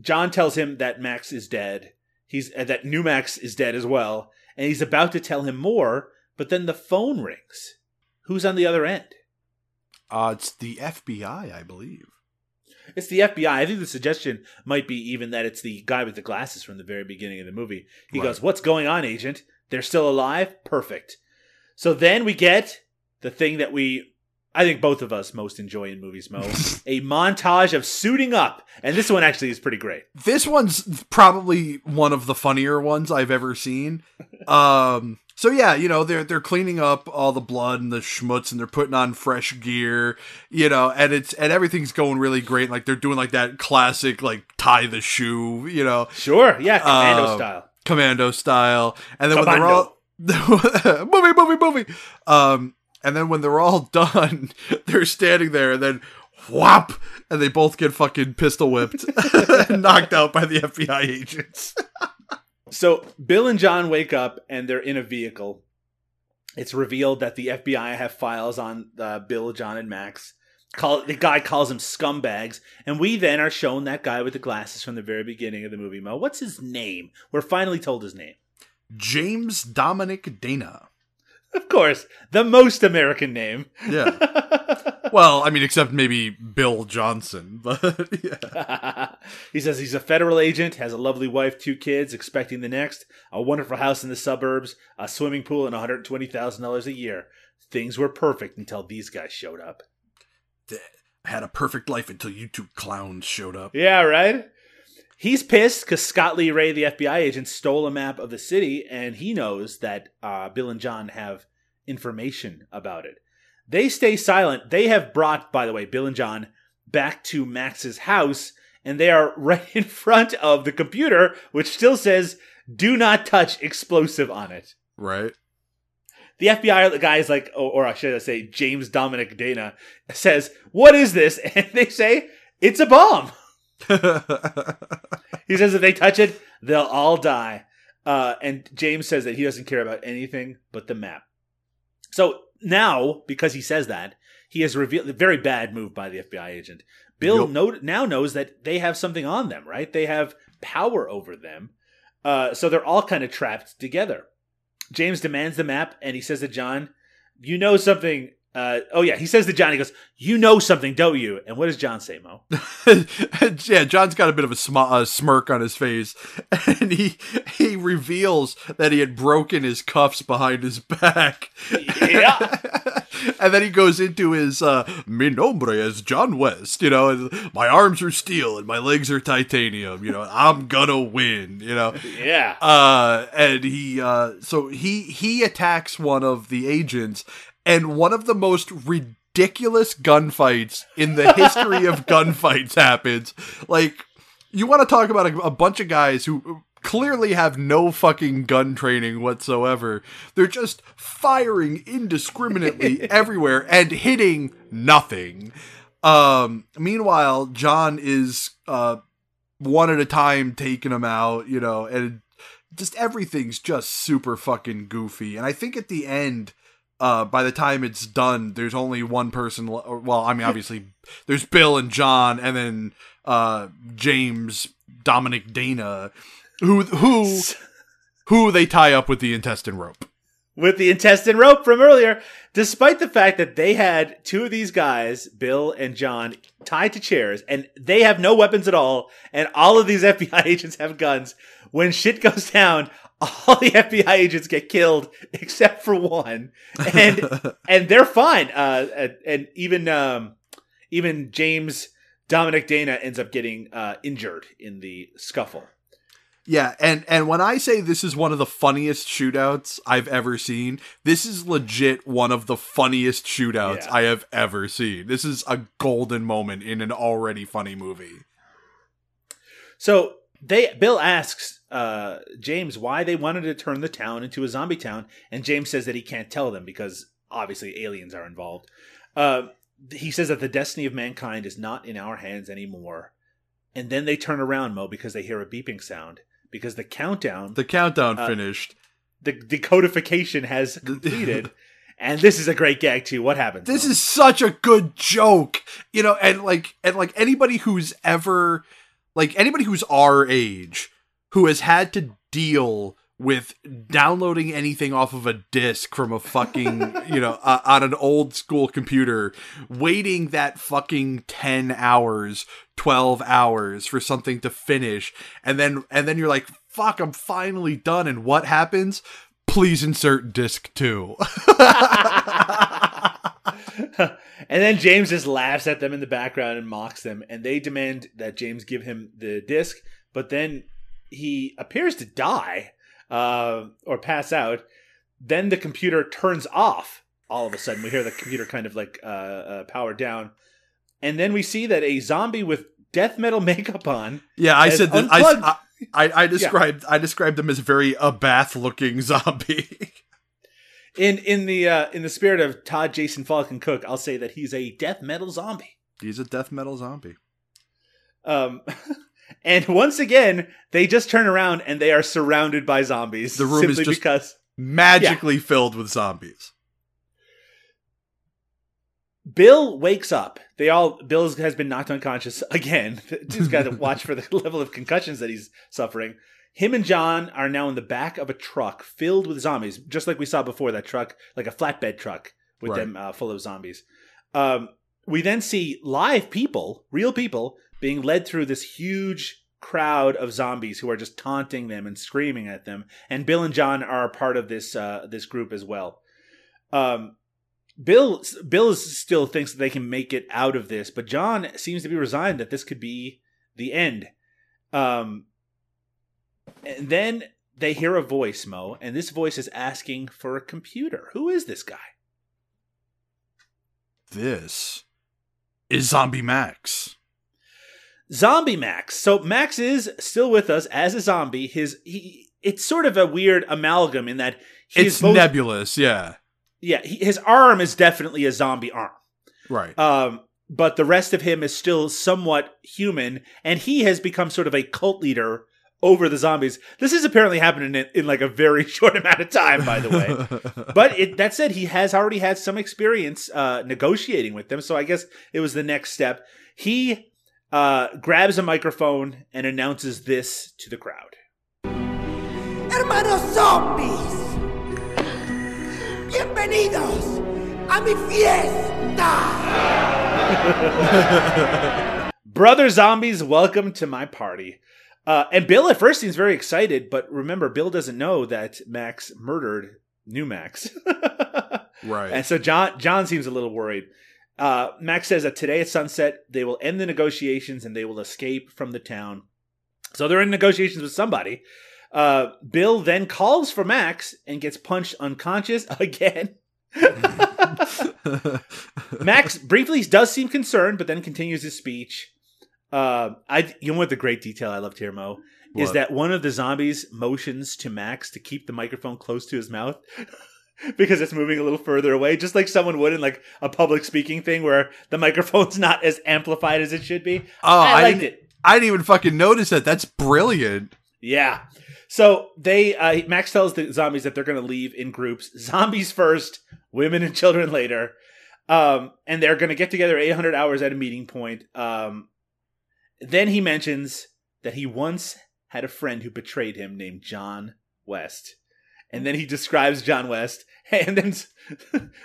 John tells him that Max is dead. He's uh, that new Max is dead as well, and he's about to tell him more, but then the phone rings. Who's on the other end? Uh, it's the FBI, I believe. It's the FBI. I think the suggestion might be even that it's the guy with the glasses from the very beginning of the movie. He Right. goes, "What's going on, agent? They're still alive? Perfect." So then we get the thing that we I think both of us most enjoy in movies, Mo. a montage of suiting up. And this one actually is pretty great. This one's probably one of the funnier ones I've ever seen. Um, so yeah, you know they're they're cleaning up all the blood and the schmutz, and they're putting on fresh gear, you know, and it's and everything's going really great. Like they're doing like that classic like tie the shoe, you know, Sure. Yeah, commando Uh, style. commando style. And then when they're all movie, movie, movie. Um, and then when they're all done, they're standing there, and then whop, and they both get fucking pistol whipped, and knocked out by the FBI agents. So Bill and John wake up and they're in a vehicle. It's revealed that the FBI have files on uh, Bill, John, and Max. Call the guy calls them scumbags, and we then are shown that guy with the glasses from the very beginning of the movie. Mo, what's his name? We're finally told his name. James Dominic Dana. Of course, the most American name. Yeah. Well, I mean, except maybe Bill Johnson, but yeah. he says he's a federal agent, has a lovely wife, two kids, expecting the next, a wonderful house in the suburbs, a swimming pool, and $120,000 a year. Things were perfect until these guys showed up. I had a perfect life until you two clowns showed up. Yeah, right? He's pissed because Scott Lee Ray, the FBI agent, stole a map of the city, and he knows that uh, Bill and John have information about it. They stay silent. They have brought, by the way, Bill and John back to Max's house, and they are right in front of the computer, which still says, do not touch explosive on it. Right? The FBI guy is like, or, or I say, James Dominic Dana says, What is this? And they say, It's a bomb. He says if they touch it, they'll all die. Uh, and James says that he doesn't care about anything but the map. So now, because he says that, he has revealed a very bad move by the FBI agent. Bill know, now knows that they have something on them, right? They have power over them. Uh, so they're all kind of trapped together. James demands the map, and he says to John, "You know something." Uh, oh yeah, he says to John, he goes, "You know something, don't you?" And what does John say, Mo? yeah, John's got a bit of a, sm- a smirk on his face, and he he reveals that he had broken his cuffs behind his back. Yeah. and then he goes into his uh, "Mi nombre is John West," you know, my arms are steel and my legs are titanium. You know, I'm gonna win. You know, yeah. uh, and he uh, so he he attacks one of the agents, and one of the most ridiculous gunfights in the history of gunfights happens. Like, you want to talk about a, a bunch of guys who clearly have no fucking gun training whatsoever. They're just firing indiscriminately everywhere and hitting nothing. Um, meanwhile, John is uh one at a time taking them out, you know, and just everything's just super fucking goofy. And I think at the end, uh, by the time it's done, there's only one person. le- Well, I mean, obviously, there's Bill and John, and then uh, James, Dominic, Dana, who who who they tie up with the intestine rope. with the intestine rope from earlier, despite the fact that they had two of these guys, Bill and John, tied to chairs, and they have no weapons at all, and all of these FBI agents have guns. When shit goes down, all the FBI agents get killed except for one, and and they're fine. Uh, and- even um, even James Dominic Dana ends up getting uh, injured in the scuffle. Yeah, and and when I say this is one of the funniest shootouts I've ever seen, this is legit one of the funniest shootouts Yeah. I have ever seen. This is a golden moment in an already funny movie. So they Bill asks uh, James why they wanted to turn the town into a zombie town, and James says that he can't tell them because obviously aliens are involved. Uh, he says that the destiny of mankind is not in our hands anymore. And then they turn around, Mo, because they hear a beeping sound. Because the countdown, The countdown Uh, finished. the decodification has completed. and this is a great gag too. What happens? This Mo? is such a good joke. You know, and like and like anybody who's ever like anybody who's our age who has had to deal with downloading anything off of a disk from a fucking, you know, uh, on an old school computer, waiting that fucking 10 hours, 12 hours for something to finish and then and then you're like, "Fuck, I'm finally done." And what happens? Please insert disc 2. and then James just laughs at them in the background and mocks them, and they demand that James give him the disc. But then he appears to die uh, or pass out. Then the computer turns off. All of a sudden, we hear the computer kind of like uh, uh, power down, and then we see that a zombie with death metal makeup on. Yeah, I said that. I, I I described I described them as very Abbath looking zombie. In in the uh, in the spirit of Todd Jason Falcon Cook, I'll say that he's a death metal zombie. He's a death metal zombie. Um, and once again, they just turn around and they are surrounded by zombies. The room is just- because Magically filled with zombies. Bill wakes up. They all Bill has been knocked unconscious again. He's got to watch for the level of concussions that he's suffering. Him and John are now in the back of a truck filled with zombies, just like we saw before. That truck, like a flatbed truck, with Right. them uh, full of zombies. Um, we then see live people, real people, being led through this huge crowd of zombies who are just taunting them and screaming at them. And Bill and John are a part of this uh, this group as well. Um, Bill Bill still thinks that they can make it out of this, but John seems to be resigned that this could be the end. Um, and then they hear a voice, Mo, and this voice is asking for a computer. Who is this guy? This is Zombie Max. Zombie Max. So Max is still with us as a zombie. His he it's sort of a weird amalgam in that he's It's both, nebulous, yeah. yeah, he, his arm is definitely a zombie arm. Right. Um, but the rest of him is still somewhat human, and he has become sort of a cult leader over the zombies. This is apparently happening in, in like a very short amount of time, by the way. but it, that said, he has already had some experience uh, negotiating with them, so I guess it was the next step. He uh, grabs a microphone and announces this to the crowd. Hermanos zombies, bienvenidos a mi fiesta. Brother zombies, welcome to my party. Uh, and Bill at first seems very excited, but remember, Bill doesn't know that Max murdered New Max. right. And so John John seems a little worried. Uh, Max says that today at sunset they will end the negotiations and they will escape from the town. So they're in negotiations with somebody. Uh, Bill then calls for Max and gets punched unconscious again. Max briefly does seem concerned, but then continues his speech. Uh, I you know what the great detail I loved here, Mo, is that one of the zombies motions to Max to keep the microphone close to his mouth. because it's moving a little further away, just like someone would in like a public speaking thing where the microphone's not as amplified as it should be. Oh, I I liked didn't- it. I didn't even fucking notice that. That's brilliant. Yeah. So they uh, Max tells the zombies that they're going to leave in groups. Zombies first, women and children later. Um, and they're going to get together 800 hours at a meeting point. Um, then he mentions that he once had a friend who betrayed him named John West. And then he describes John West. And then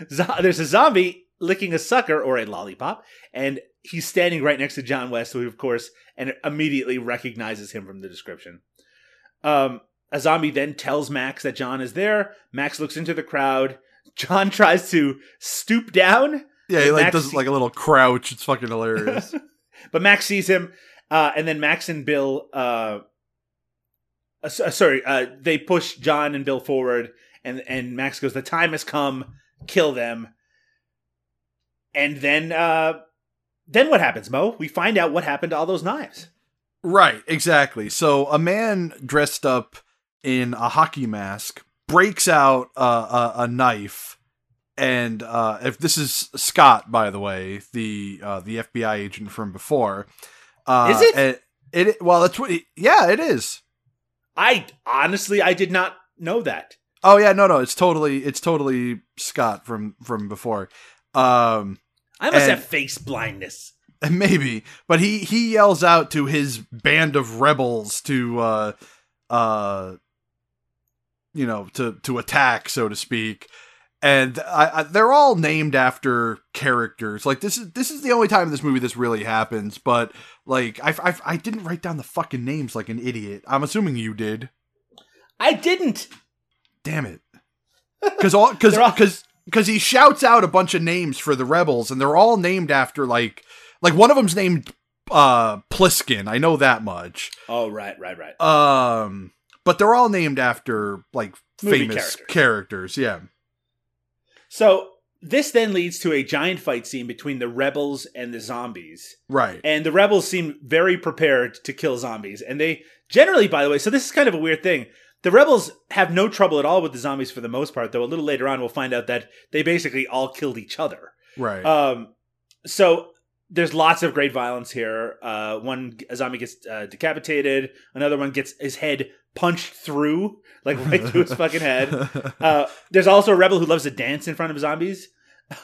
there's a zombie licking a sucker or a lollipop. And he's standing right next to John West, who, of course, and immediately recognizes him from the description. Um, a zombie then tells Max that John is there. Max looks into the crowd. John tries to stoop down, Yeah, he like Max does like a little crouch. It's fucking hilarious. But Max sees him, uh, and then Max and Bill, uh, uh, sorry, uh, they push John and Bill forward, and and Max goes, "The time has come, kill them." And then, uh, then what happens, Mo? We find out what happened to all those knives. Right, exactly. So a man dressed up in a hockey mask breaks out uh, a, a knife, and uh, if this is Scott, by the way, the uh, the FBI agent from before, uh, Is it? and It well, that's what. He, yeah, it is. I honestly, I did not know that. Oh yeah, no, no, it's totally, it's totally Scott from from before. Um, I must And- have face blindness. maybe, but he he yells out to his band of rebels to, uh, uh, you know, to to attack, so to speak. And I, I, they're all named after characters. Like this is this is the only time in this movie this really happens. But like I I, I didn't write down the fucking names like an idiot. I'm assuming you did. I didn't. Damn it. Because all because because because he shouts out a bunch of names for the rebels, and they're all named after like like one of them's named uh Plissken. I know that much. Oh right, right, right. Um, but they're all named after like Movie famous characters. characters. Yeah. So this then leads to a giant fight scene between the rebels and the zombies. Right. And the rebels seem very prepared to kill zombies. And they generally, by the way, so this is kind of a weird thing. The rebels have no trouble at all with the zombies for the most part, though a little later on we'll find out that they basically all killed each other. Right. Um, so there's lots of great violence here. Uh, one a zombie gets uh, decapitated. Another one gets his head punched through, like right through his fucking head. Uh, there's also a rebel who loves to dance in front of zombies.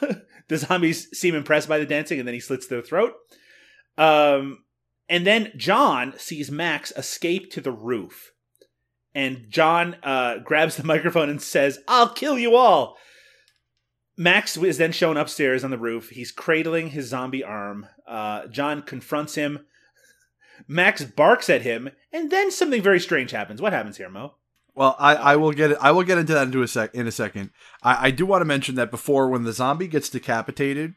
the zombies seem impressed by the dancing, and then he slits their throat. Um, and then John sees Max escape to the roof, and John uh, grabs the microphone and says, "I'll kill you all." Max is then shown upstairs on the roof. He's cradling his zombie arm. Uh, John confronts him. Max barks at him, and then something very strange happens. What happens here, Mo? Well, I, I will get it. I will get into that into a sec in a second. I, I do want to mention that before, when the zombie gets decapitated,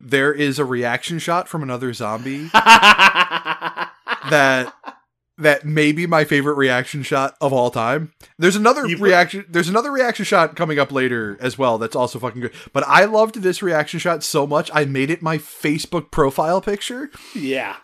there is a reaction shot from another zombie that that may be my favorite reaction shot of all time. There's another You put- reaction. There's another reaction shot coming up later as well. That's also fucking good. But I loved this reaction shot so much, I made it my Facebook profile picture. yeah.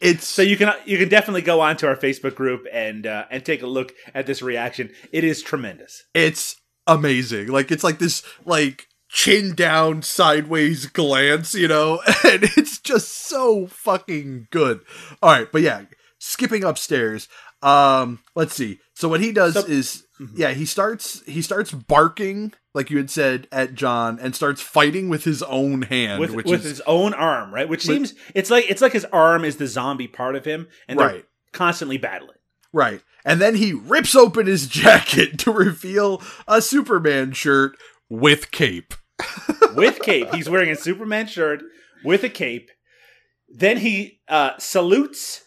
It's So you can you can definitely go onto our Facebook group and uh, and take a look at this reaction. It is tremendous. it's amazing. Like it's like this like chin down sideways glance, you know, and it's just so fucking good. All right, but yeah, skipping upstairs. Um, let's see. So what he does So- Mm-hmm. is yeah, he starts he starts barking like you had said at John and starts fighting with his own hand, with with is his own arm, right? Which With- seems it's like it's like his arm is the zombie part of him, and they're Right. constantly battling. Right. And then he rips open his jacket to reveal a Superman shirt with cape. with cape. He's wearing a Superman shirt with a cape. Then he uh, salutes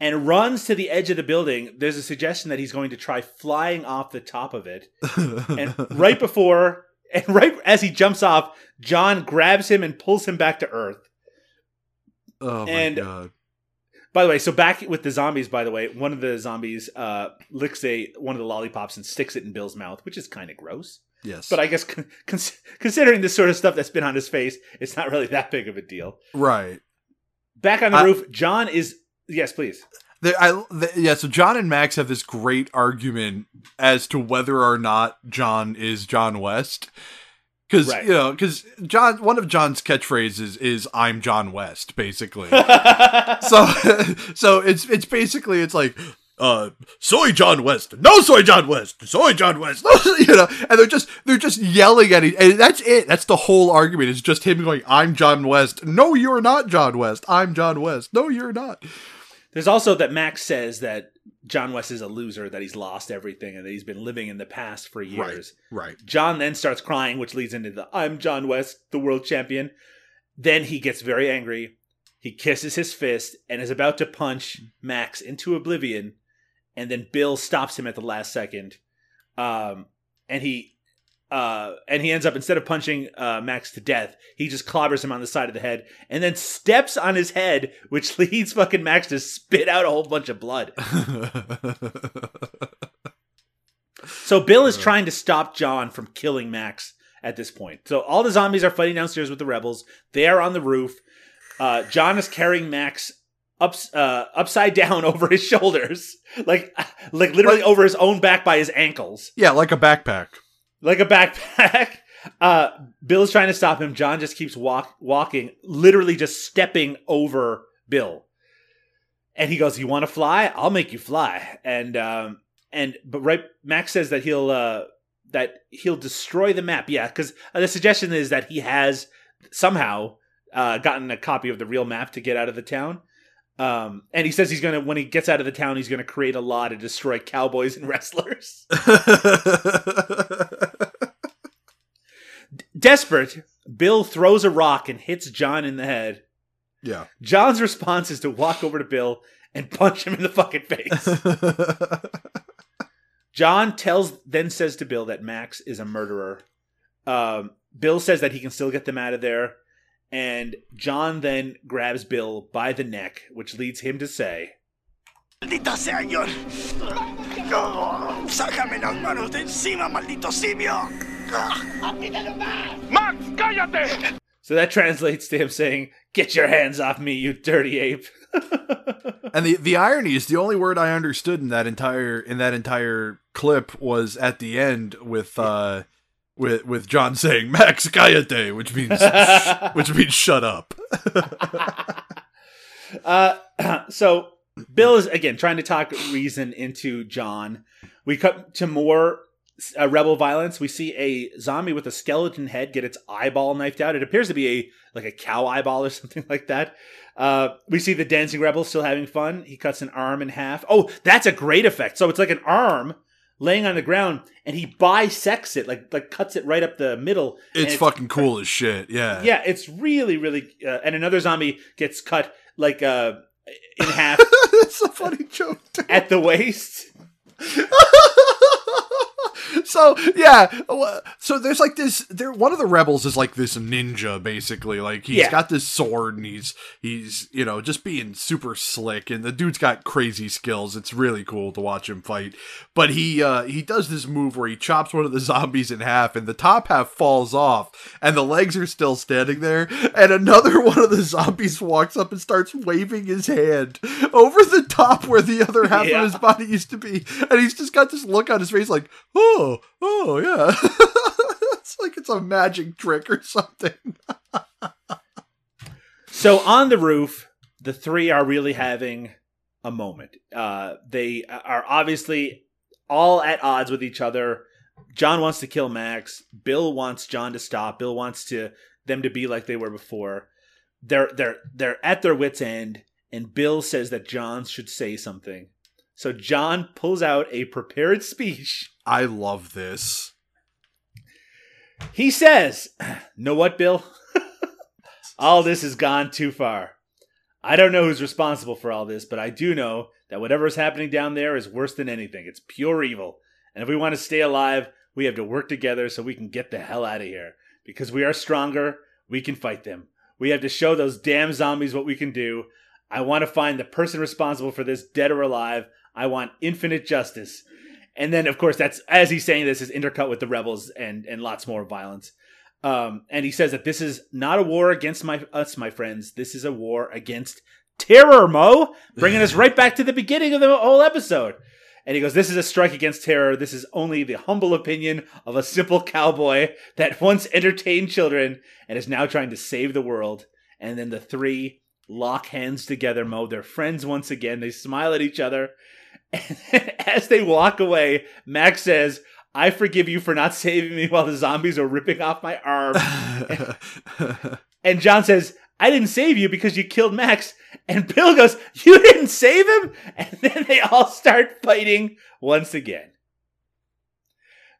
and runs to the edge of the building. There's a suggestion that he's going to try flying off the top of it. And right before, and right as he jumps off, John grabs him and pulls him back to Earth. oh my and- god. By the way, so back with the zombies. By the way, one of the zombies uh, licks a one of the lollipops and sticks it in Bill's mouth, which is kind of gross. Yes. But I guess con- cons- considering the sort of stuff that's been on his face, it's not really that big of a deal. right. Back on the I- roof, John is yes, please. The, I, the, yeah, so John and Max have this great argument as to whether or not John is John West. Because, Right. you know, because John, one of John's catchphrases is "I'm John West," basically. so, so it's it's basically it's like, uh, soy John West, no soy John West, soy John West, you know, and they're just they're just yelling at each, and that's it. That's the whole argument. It's just him going, "I'm John West." No, you're not John West. I'm John West. No, you're not. There's also that Max says that John West is a loser, that he's lost everything, and that he's been living in the past for years. Right. right. John then starts crying, which leads into the I'm John West, the world champion. Then he gets very angry. He kisses his fist and is about to punch Max into oblivion. And then Bill stops him at the last second. Um, and he uh, and he ends up instead of punching uh, Max to death, he just clobbers him on the side of the head and then steps on his head, which leads fucking Max to spit out a whole bunch of blood. So Bill is trying to stop John from killing Max at this point. So all the zombies are fighting downstairs with the rebels. They are on the roof. Uh, John is carrying Max ups, uh, upside down over his shoulders, like like literally over his own back by his ankles, yeah, like a backpack. Like a backpack. Uh, Bill is trying to stop him. John just keeps walk walking, literally just stepping over Bill. And he goes, "You want to fly? I'll make you fly." And um, and but right, Max says that he'll uh, that he'll destroy the map. Yeah, because the suggestion is that he has somehow uh, gotten a copy of the real map to get out of the town. Um, and he says he's gonna when he gets out of the town, he's gonna create a law to destroy cowboys and wrestlers. Desperate, Bill throws a rock and hits John in the head. yeah. John's response is to walk over to Bill and punch him in the fucking face. John tells then says to Bill that Max is a murderer. Um, Bill says that he can still get them out of there, and John then grabs Bill by the neck, which leads him to say, Maldita sea, John. No, sácame las manos de encima, maldito simio. Max, cállate! so that translates to him saying, "Get your hands off me, you dirty ape." And the the irony is the only word I understood in that entire in that entire clip was at the end with uh with with John saying Max Cállate, which means which means shut up. Uh, so Bill is again trying to talk reason into John. We cut to more uh, rebel violence. We see a zombie with a skeleton head get its eyeball knifed out. It appears to be a like a cow eyeball or something like that. Uh, we see the dancing rebel still having fun. He cuts an arm in half. Oh, that's a great effect. So it's like an arm laying on the ground, and he bisects it, like like cuts it right up the middle. It's fucking cool as shit. Yeah. yeah, it's really, really. Uh, and another zombie gets cut like uh, in half it's a funny joke. too. at the waist. so yeah, so there's like this. There, one of the rebels is like this ninja, basically. Like he's Yeah. got this sword, and he's he's you know just being super slick, and the dude's got crazy skills. It's really cool to watch him fight. But he uh he does this move where he chops one of the zombies in half, and the top half falls off, and the legs are still standing there. And another one of the zombies walks up and starts waving his hand over the top where the other half Yeah. of his body used to be, and he's just got this look on his face like, oh, oh oh, yeah. it's like it's a magic trick or something. So on the roof, the three are really having a moment. Uh, they are obviously all at odds with each other. John wants to kill Max. Bill wants John to stop. Bill wants to them to be like they were before. They're they're they're at their wits end, and Bill says that John should say something. So John pulls out a prepared speech. I love this. He says, Know what, Bill? all this has gone too far. I don't know who's responsible for all this, but I do know that whatever is happening down there is worse than anything. It's pure evil. And if we want to stay alive, we have to work together so we can get the hell out of here. Because we are stronger, we can fight them. We have to show those damn zombies what we can do. I want to find the person responsible for this, dead or alive. I want infinite justice. And then, of course, that's as he's saying this is intercut with the rebels and and lots more violence. Um, and he says that this is not a war against my us, my friends. This is a war against terror, Mo, bringing us right back to the beginning of the whole episode. And he goes, "This is a strike against terror. This is only the humble opinion of a simple cowboy that once entertained children and is now trying to save the world." And then the three lock hands together, Mo. They're friends once again. They smile at each other. And as they walk away, Max says, I forgive you for not saving me while the zombies are ripping off my arm. and John says, I didn't save you because you killed Max. And Bill goes, You didn't save him? And then they all start fighting once again.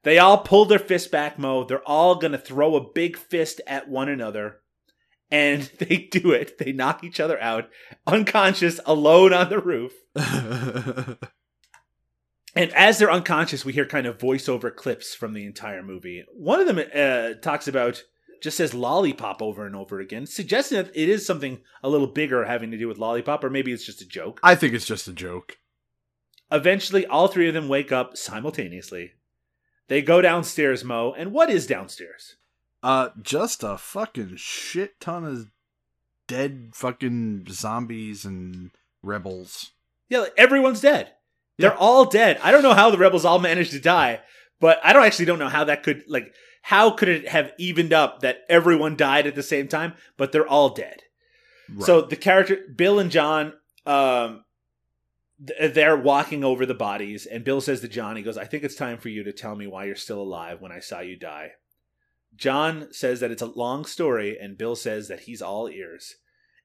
They all pull their fists back, Mo. They're all going to throw a big fist at one another. And they do it. They knock each other out, unconscious, alone on the roof. And as they're unconscious, we hear kind of voiceover clips from the entire movie. One of them uh, talks about just says lollipop over and over again, suggesting that it is something a little bigger having to do with lollipop, or maybe it's just a joke. I think it's just a joke. Eventually, all three of them wake up simultaneously. They go downstairs, Mo, and what is downstairs? Uh, just a fucking shit ton of dead fucking zombies and rebels. Yeah, like, everyone's dead. They're all dead. I don't know how the rebels all managed to die, but I don't actually don't know how that could like how could it have evened up that everyone died at the same time, but they're all dead. So the character Bill and John, um, they're walking over the bodies, and Bill says to John, he goes, "I think it's time for you to tell me why you're still alive when I saw you die." John says that it's a long story, and Bill says that he's all ears.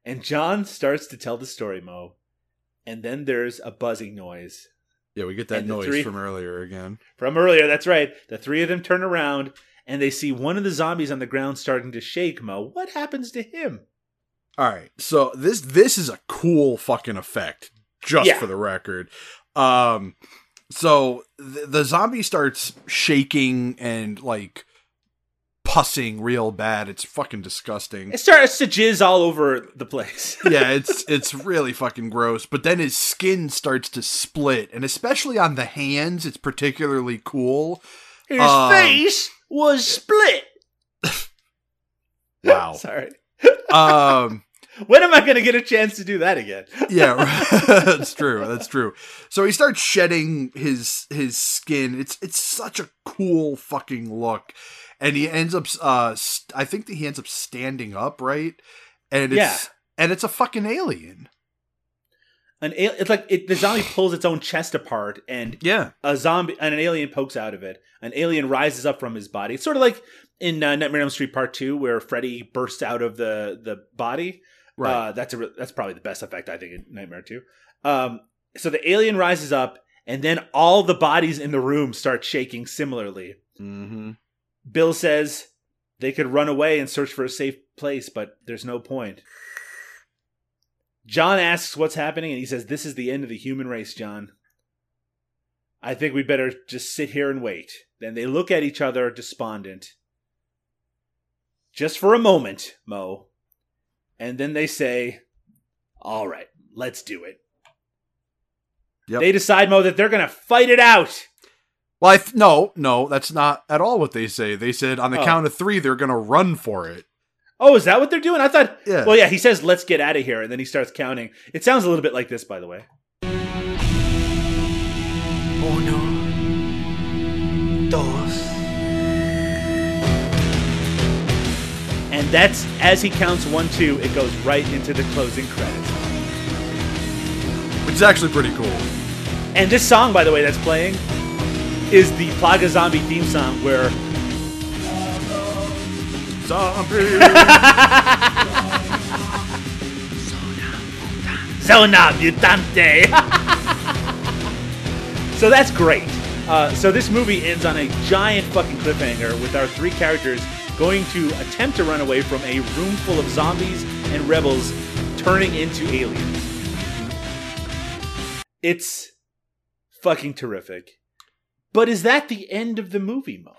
And John starts to tell the story, Mo, and then there's a buzzing noise yeah, we get that noise three- from earlier again. from earlier. That's right. The three of them turn around and they see one of the zombies on the ground starting to shake. Mo, what happens to him? All right, so this this is a cool fucking effect, just Yeah. for the record. Um, so the, the zombie starts shaking and like pussing real bad. It's fucking disgusting. It starts to jizz all over the place. yeah, it's it's really fucking gross. But then his skin starts to split, and especially on the hands, it's particularly cool. His Um, face was split. Wow. Sorry. um. When am I going to get a chance to do that again? yeah, that's true. That's true. So he starts shedding his his skin. It's it's such a cool fucking look, and he ends up. Uh, st- I think that he ends up standing up, right? And it's Yeah. and it's a fucking alien. An al- it's like it, the zombie pulls its own chest apart, and Yeah, a zombie and an alien pokes out of it. An alien rises up from his body. It's sort of like in uh, Nightmare on Elm Street Part Two, where Freddy bursts out of the the body. Right. Uh, that's a that's probably the best effect I think in Nightmare Two. Um, so the alien rises up, and then all the bodies in the room start shaking similarly. mm-hmm. Bill says they could run away and search for a safe place, but there's no point. John asks what's happening, and he says, This is the end of the human race, John. I think we better just sit here and wait. Then they look at each other, despondent. Just for a moment, Mo. And then they say, All right, let's do it. Yep. They decide, Mo, that they're going to fight it out. Well, I th- no, no, that's not at all what they say. They said on the Oh. count of three, they're gonna run for it. Oh, is that what they're doing? I thought. Yeah. Well, yeah. He says, "Let's get out of here," and then he starts counting. It sounds a little bit like this, by the way. Uno, dos, And that's as he counts one, two. It goes right into the closing credits. Which is actually pretty cool. And this song, by the way, that's playing is the Plaga Zombie theme song, where Zombie. Zona Mutante. so that's great. Uh, so this movie ends on a giant fucking cliffhanger with our three characters going to attempt to run away from a room full of zombies and rebels turning into aliens. It's fucking terrific. But is that the end of the movie, Mo?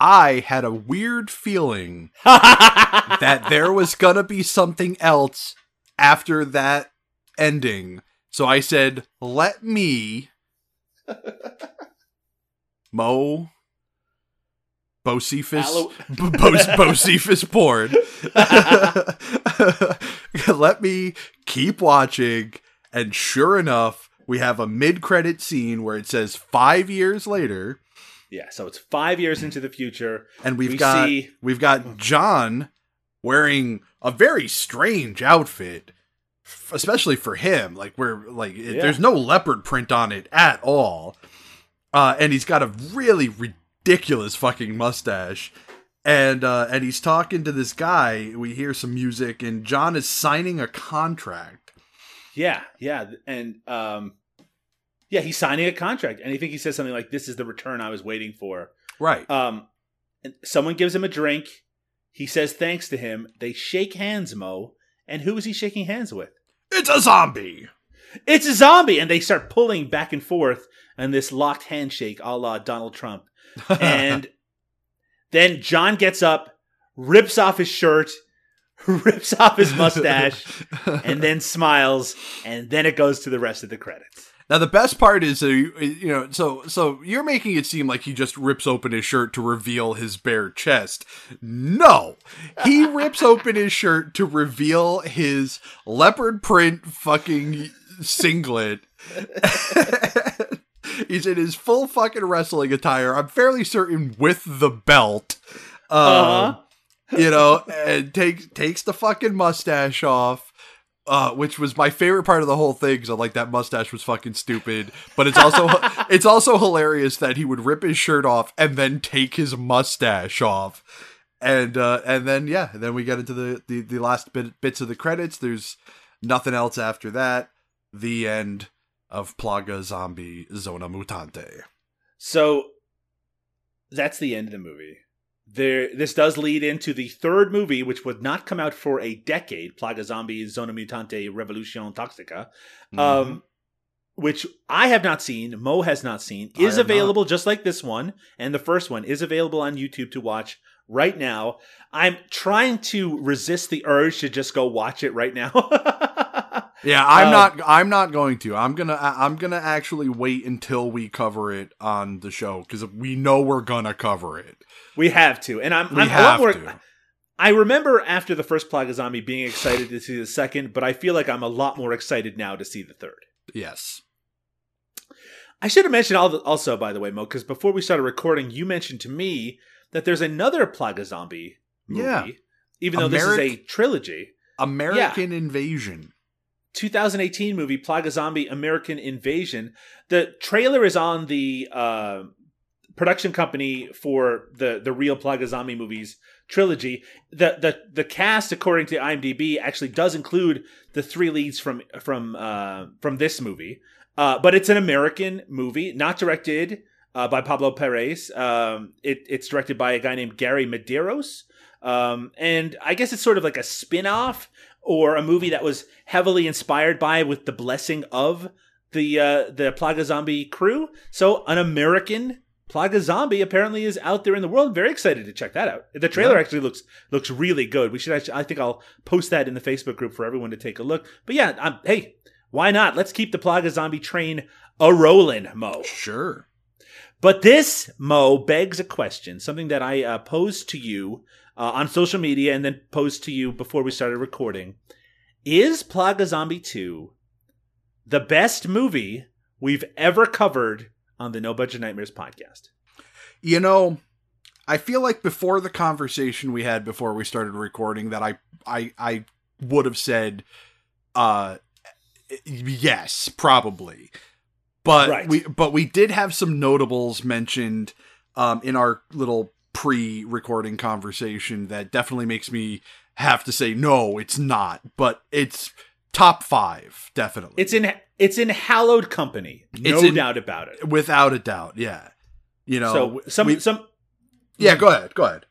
I had a weird feeling that there was gonna be something else after that ending. So I said, let me Mo Bocephus Allo- Bo- Bocephus porn. let me keep watching and sure enough we have a mid-credit scene where it says 5 years later yeah, so it's five years into the future. and we've We got see- we've got John wearing a very strange outfit, especially for him. Like we're like it- Yeah. there's no leopard print on it at all, uh, and he's got a really ridiculous fucking mustache. And uh, and he's talking to this guy. We hear some music, and John is signing a contract. Yeah, yeah, and um, yeah, he's signing a contract, and I think he says something like, "This is the return I was waiting for." Right. Um, and someone gives him a drink. He says thanks to him. They shake hands, Mo. And who is he shaking hands with? it's a zombie. it's a zombie, and they start pulling back and forth and this locked handshake, a la Donald Trump. And then John gets up, rips off his shirt, rips off his mustache, and then smiles, and then it goes to the rest of the credits. Now the best part is, uh, you you know, so so you're making it seem like he just rips open his shirt to reveal his bare chest. No, he rips open his shirt to reveal his leopard print fucking singlet. He's in his full fucking wrestling attire. I'm fairly certain with the belt. Um, Uh-huh. you know, and takes takes the fucking mustache off, uh, which was my favorite part of the whole thing. So like that mustache was fucking stupid, but it's also it's also hilarious that he would rip his shirt off and then take his mustache off, and uh, and then yeah, then we get into the the, the last bit, bits of the credits. There's nothing else after that. The end of Plaga Zombie Zona Mutante. So that's the end of the movie. There, this does lead into the third movie, which would not come out for a decade, Plaga Zombie Zona Mutante Revolution Toxica, Mm-hmm. um, which I have not seen, Mo has not seen, is have not. available just like this one, and the first one is available on YouTube to watch right now. I'm trying to resist the urge to just go watch it right now. Yeah, I'm Um, not. I'm not going to. I'm gonna. I'm gonna actually wait until we cover it on the show because we know we're gonna cover it. we have to, and I'm, We I'm a lot have more- to. I remember after the first Plaga Zombie being excited to see the second, but I feel like I'm a lot more excited now to see the third. Yes. I should have mentioned also, by the way, Mo, because before we started recording, you mentioned to me that there's another Plaga Zombie movie, Yeah. even though this is a trilogy. American Invasion. 2018 movie Plaga Zombie American Invasion. The trailer is on the uh, production company for the the real Plaga Zombie movies trilogy. The the the cast, according to IMDb, actually does include the three leads from from uh, from this movie. Uh, but it's an American movie, not directed uh, by Pablo Parés. Um, it, it's directed by a guy named Gary Medeiros. Um, and I guess it's sort of like a spin off or a movie that was heavily inspired by with the blessing of the uh, the Plaga Zombie crew. So an American Plaga Zombie apparently is out there in the world. Very excited to check that out. The trailer Yeah. actually looks looks really good. We should actually, I think I'll post that in the Facebook group for everyone to take a look. But yeah, um, hey, why not? Let's keep the Plaga Zombie train a rolling, Mo. Sure. But this, Mo, begs a question, something that I uh, posed to you uh, on social media and then posed to you before we started recording. Is Plaga Zombie 2 the best movie we've ever covered on the No Budget Nightmares podcast? You know, I feel like before the conversation we had before we started recording that I I I would have said uh yes, probably. But Right. we but we did have some notables mentioned um in our little pre-recording conversation that definitely makes me have to say no, it's not, but it's top 5 definitely. It's in it's in hallowed company, no in- doubt about it. without a doubt, yeah. You know, so some we- some yeah, go ahead, go ahead.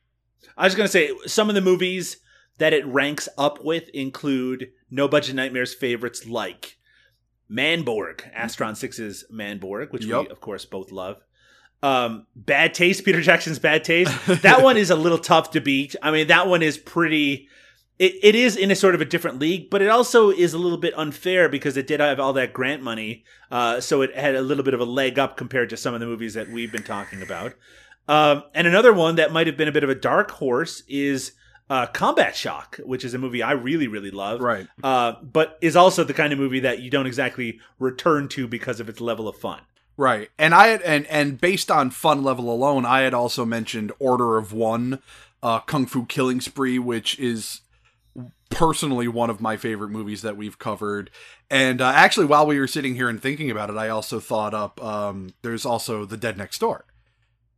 I was going to say some of the movies that it ranks up with include No Budget Nightmares favorites like Manborg, Astron 6's Manborg, which we of course both love. Um, Bad Taste, Peter Jackson's Bad Taste. That one is a little tough to beat. I mean, that one is pretty. It, it is in a sort of a different league, but it also is a little bit unfair because it did have all that grant money, uh, so it had a little bit of a leg up compared to some of the movies that we've been talking about. Um, and another one that might have been a bit of a dark horse is uh, Combat Shock, which is a movie I really, really love. Right. Uh, but is also the kind of movie that you don't exactly return to because of its level of fun. Right. And I had and and based on fun level alone, I had also mentioned Order of One, uh Kung Fu Killing Spree, which is personally one of my favorite movies that we've covered. And uh, actually while we were sitting here and thinking about it, I also thought up um there's also The Dead Next Door.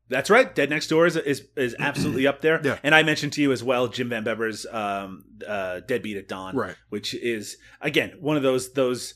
That's right. Dead Next Door is is, is absolutely up there. Yeah. And I mentioned to you as well Jim Van Bebber's um, uh, Deadbeat at Dawn, Right. which is again one of those those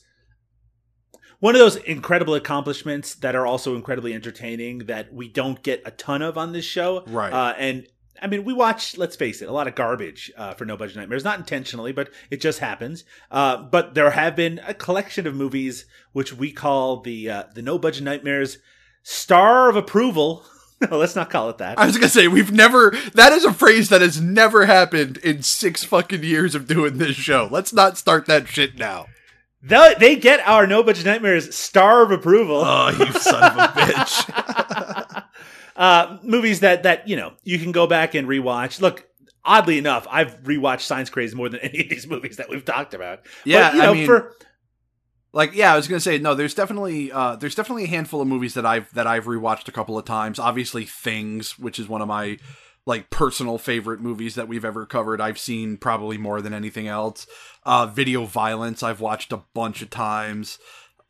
one of those incredible accomplishments that are also incredibly entertaining that we don't get a ton of on this show. Right. Uh, and I mean, we watch, let's face it, a lot of garbage uh, for No Budget Nightmares. Not intentionally, but it just happens. Uh, but there have been a collection of movies which we call the uh, the No Budget Nightmares Star of Approval. no, let's not call it that. I was gonna say we've never. That is a phrase that has never happened in six fucking years of doing this show. Let's not start that shit now. They, they get our No Budget Nightmares Star of Approval. Oh, you son of a bitch! uh, movies that that you know you can go back and rewatch. Look, oddly enough, I've rewatched Science Crazed more than any of these movies that we've talked about. Yeah, but, you I mean- for like, yeah, I was gonna say no. There's definitely, uh, there's definitely a handful of movies that I've that I've rewatched a couple of times. Obviously, Things, which is one of my like personal favorite movies that we've ever covered. I've seen probably more than anything else. Uh, Video Violence, I've watched a bunch of times.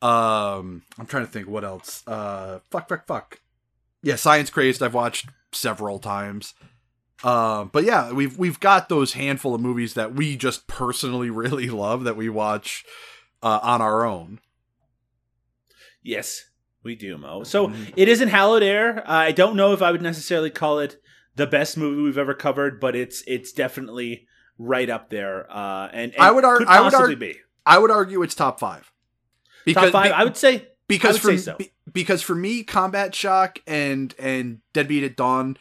Um, I'm trying to think what else. Uh, fuck, fuck, fuck. Yeah, Science Crazed, I've watched several times. Uh, but yeah, we've we've got those handful of movies that we just personally really love that we watch uh, on our own. Yes, we do, Mo. So Mm-hmm. it isn't Hallowed Air. I don't know if I would necessarily call it the best movie we've ever covered, but it's it's definitely right up there. Uh, and, and I would ar- could I would possibly be I would argue it's top five. top five. be- I would say because I for so. be- because for me, Combat Shock and and Deadbeat at Dawn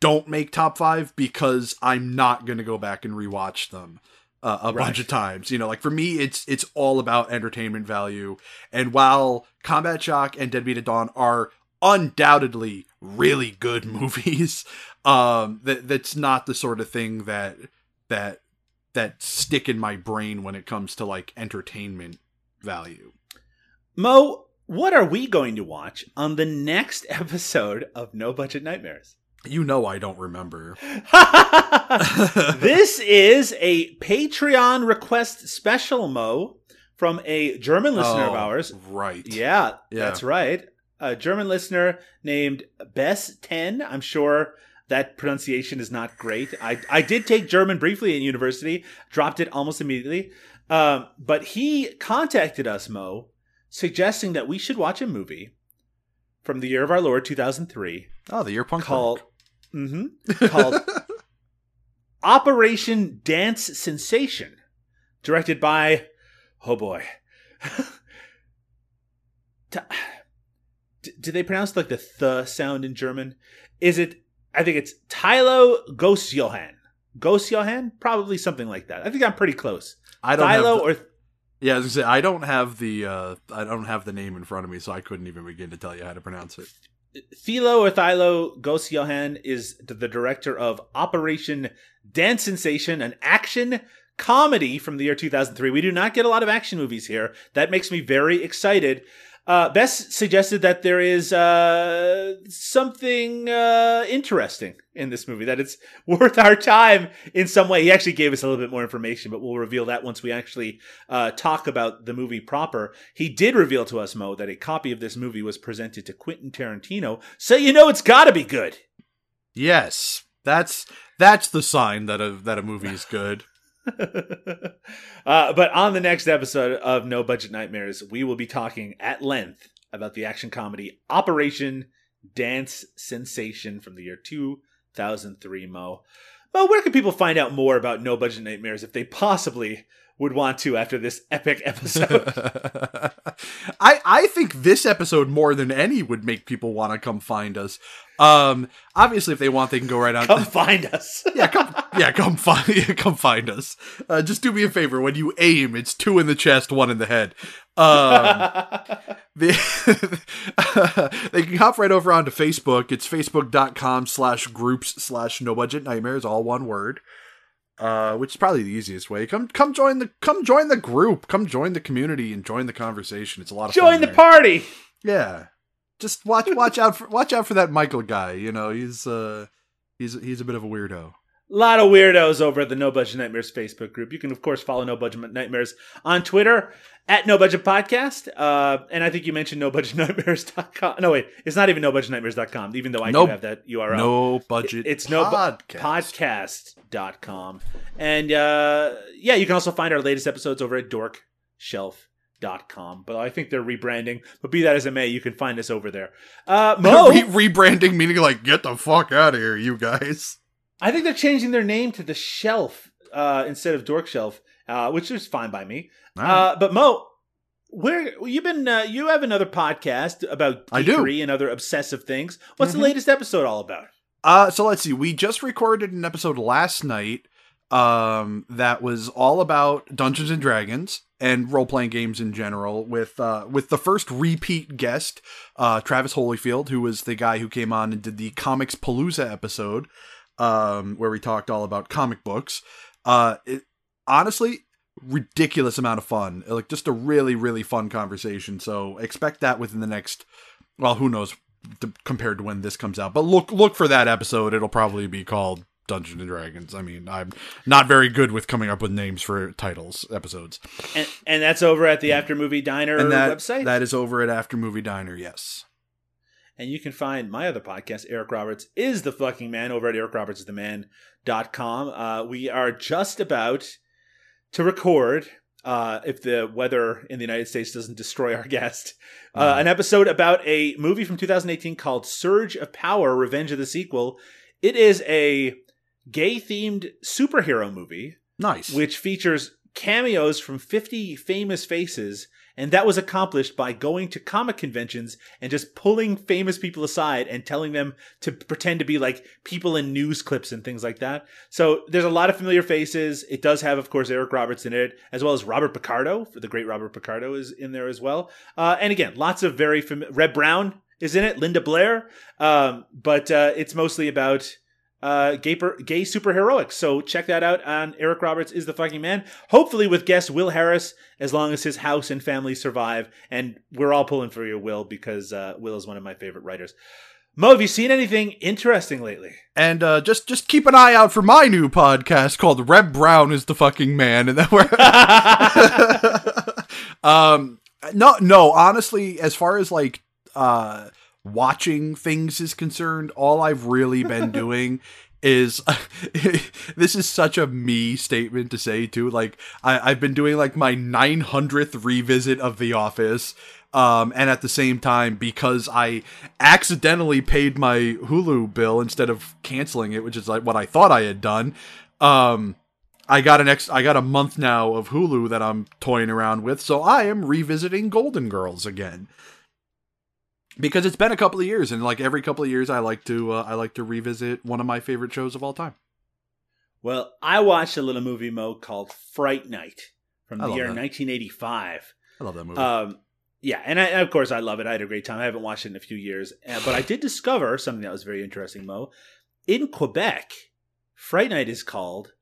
don't make top five because I'm not gonna go back and rewatch them uh, a Right. bunch of times. You know, like for me, it's it's all about entertainment value. And while Combat Shock and Deadbeat at Dawn are undoubtedly really good movies, um, that that's not the sort of thing that that that stick in my brain when it comes to like entertainment value. Mo, what are we going to watch on the next episode of No Budget Nightmares? You know I don't remember. this is a Patreon request special, Mo, from a German listener of Oh, ours. Right. Yeah, Yeah. that's right. A German listener named Bess10. I'm sure that pronunciation is not great. I, I did take German briefly in university, dropped it almost immediately. Um, but he contacted us, Mo, suggesting that we should watch a movie from the year of our Lord 2003 Oh, the year punk called hmm called Operation Dance Sensation, directed by oh boy, Ta- D- do they pronounce like the th sound in German? Is it? I think it's Tylo Gosejohann. Gosejohann, probably something like that. I think I'm pretty close. I don't Tylo have the, or Yeah, I was gonna say I don't have the uh I don't have the name in front of me, so I couldn't even begin to tell you how to pronounce it. Thilo or Thilo Gosejohann is the the director of Operation Dance Sensation, an action comedy from the year 2003. We do not get a lot of action movies here. That makes me very excited. Uh, Bess suggested that there is uh, something uh, interesting in this movie, that it's worth our time in some way. He actually gave us a little bit more information, but we'll reveal that once we actually uh, talk about the movie proper. He did reveal to us, Mo, that a copy of this movie was presented to Quentin Tarantino, so you know it's got to be good. Yes. That's that's the sign that a that a movie is good. uh, but on the next episode of No Budget Nightmares, we will be talking at length about the action comedy Operation Dance Sensation from the year 2003, Mo. Mo, where can people find out more about No Budget Nightmares if they possibly would want to after this epic episode? I I think this episode more than any would make people want to come find us. Um obviously if they want they can go right on Come find us. yeah, come, yeah, come find, yeah, come find us. Uh, just do me a favor. When you aim, it's two in the chest, one in the head. Um, the, they can hop right over onto Facebook. It's facebook.com slash groups slash no budget nightmares, all one word. Uh, which is probably the easiest way. Come, come join the, come join the group. Come join the community and join the conversation. It's a lot of fun Join the there. party. Yeah, just watch, watch out for, watch out for that Michael guy. You know, he's, uh, he's, he's a bit of a weirdo. A lot of weirdos over at the No Budget Nightmares Facebook group. You can, of course, follow No Budget Nightmares on Twitter at No Budget Podcast. Uh, and I think you mentioned NoBudgetNightmares.com. No, wait, it's not even NoBudgetNightmares.com, even though I Nope. do have that URL. No budget. It's no podcast. podcast.com. And uh, yeah, you can also find our latest episodes over at dorkshelf.com. But I think they're rebranding. But be that as it may, you can find us over there. Uh, Mo, Re- rebranding meaning like get the fuck out of here, you guys. I think they're changing their name to the Shelf uh, instead of Dork Shelf, uh, which is fine by me. Right. Uh, but Mo, where you've been? Uh, you have another podcast about I do. geekery and other obsessive things. What's Mhm. the latest episode all about? Uh, so let's see. We just recorded an episode last night um, that was all about Dungeons and Dragons and role playing games in general. With uh, with the first repeat guest, uh, Travis Holyfield, who was the guy who came on and did the Comics Palooza episode, um, where we talked all about comic books. Uh, it, honestly, ridiculous amount of fun. Like just a really really fun conversation. So expect that within the next. Well, who knows compared to when this comes out. But look look for that episode. It'll probably be called Dungeons and Dragons. I mean, I'm not very good with coming up with names for titles episodes. And, and that's over at the After Movie Diner and that website. that is over at After Movie Diner. Yes. And you can find my other podcast, Eric Roberts is the fucking man, over at ericrobertstheman.com. Uh, we are just about to record, uh, if the weather in the United States doesn't destroy our guest, uh, an episode about a movie from 2018 called Surge of Power Revenge of the Sequel. It is a gay themed superhero movie Nice. which features cameos from 50 famous faces and that was accomplished by going to comic conventions and just pulling famous people aside and telling them to pretend to be like people in news clips and things like that. So there's a lot of familiar faces. It does have, of course, Eric Roberts in it, as well as Robert Picardo. The great Robert Picardo is in there as well. Uh, and again, lots of very familiar. Reb Brown is in it. Linda Blair. Um, but uh, it's mostly about uh, gay, per- gay superheroics. So check that out on Eric Roberts is the fucking man. Hopefully with guest Will Harris, as long as his house and family survive. And we're all pulling for you, Will, because uh, Will is one of my favorite writers. Mo, have you seen anything interesting lately? And uh, just just keep an eye out for my new podcast called Reb Brown is the fucking man, and then we're um no no honestly as far as like uh watching things is concerned all I've really been doing is this is such a me statement to say too like I, I've been doing like my 900th revisit of The Office um, and at the same time because I accidentally paid my Hulu bill instead of canceling it, which is like what I thought I had done. Um, I got an ex- I got a month now of Hulu that I'm toying around with, so I am revisiting Golden Girls again because it's been a couple of years, and like every couple of years, I like to uh, I like to revisit one of my favorite shows of all time. Well, I watched a little movie, Mo, called Fright Night from the year that. 1985. I love that movie. Um, yeah, and I, of course I love it. I had a great time. I haven't watched it in a few years, uh, but I did discover something that was very interesting, Mo. In Quebec, Fright Night is called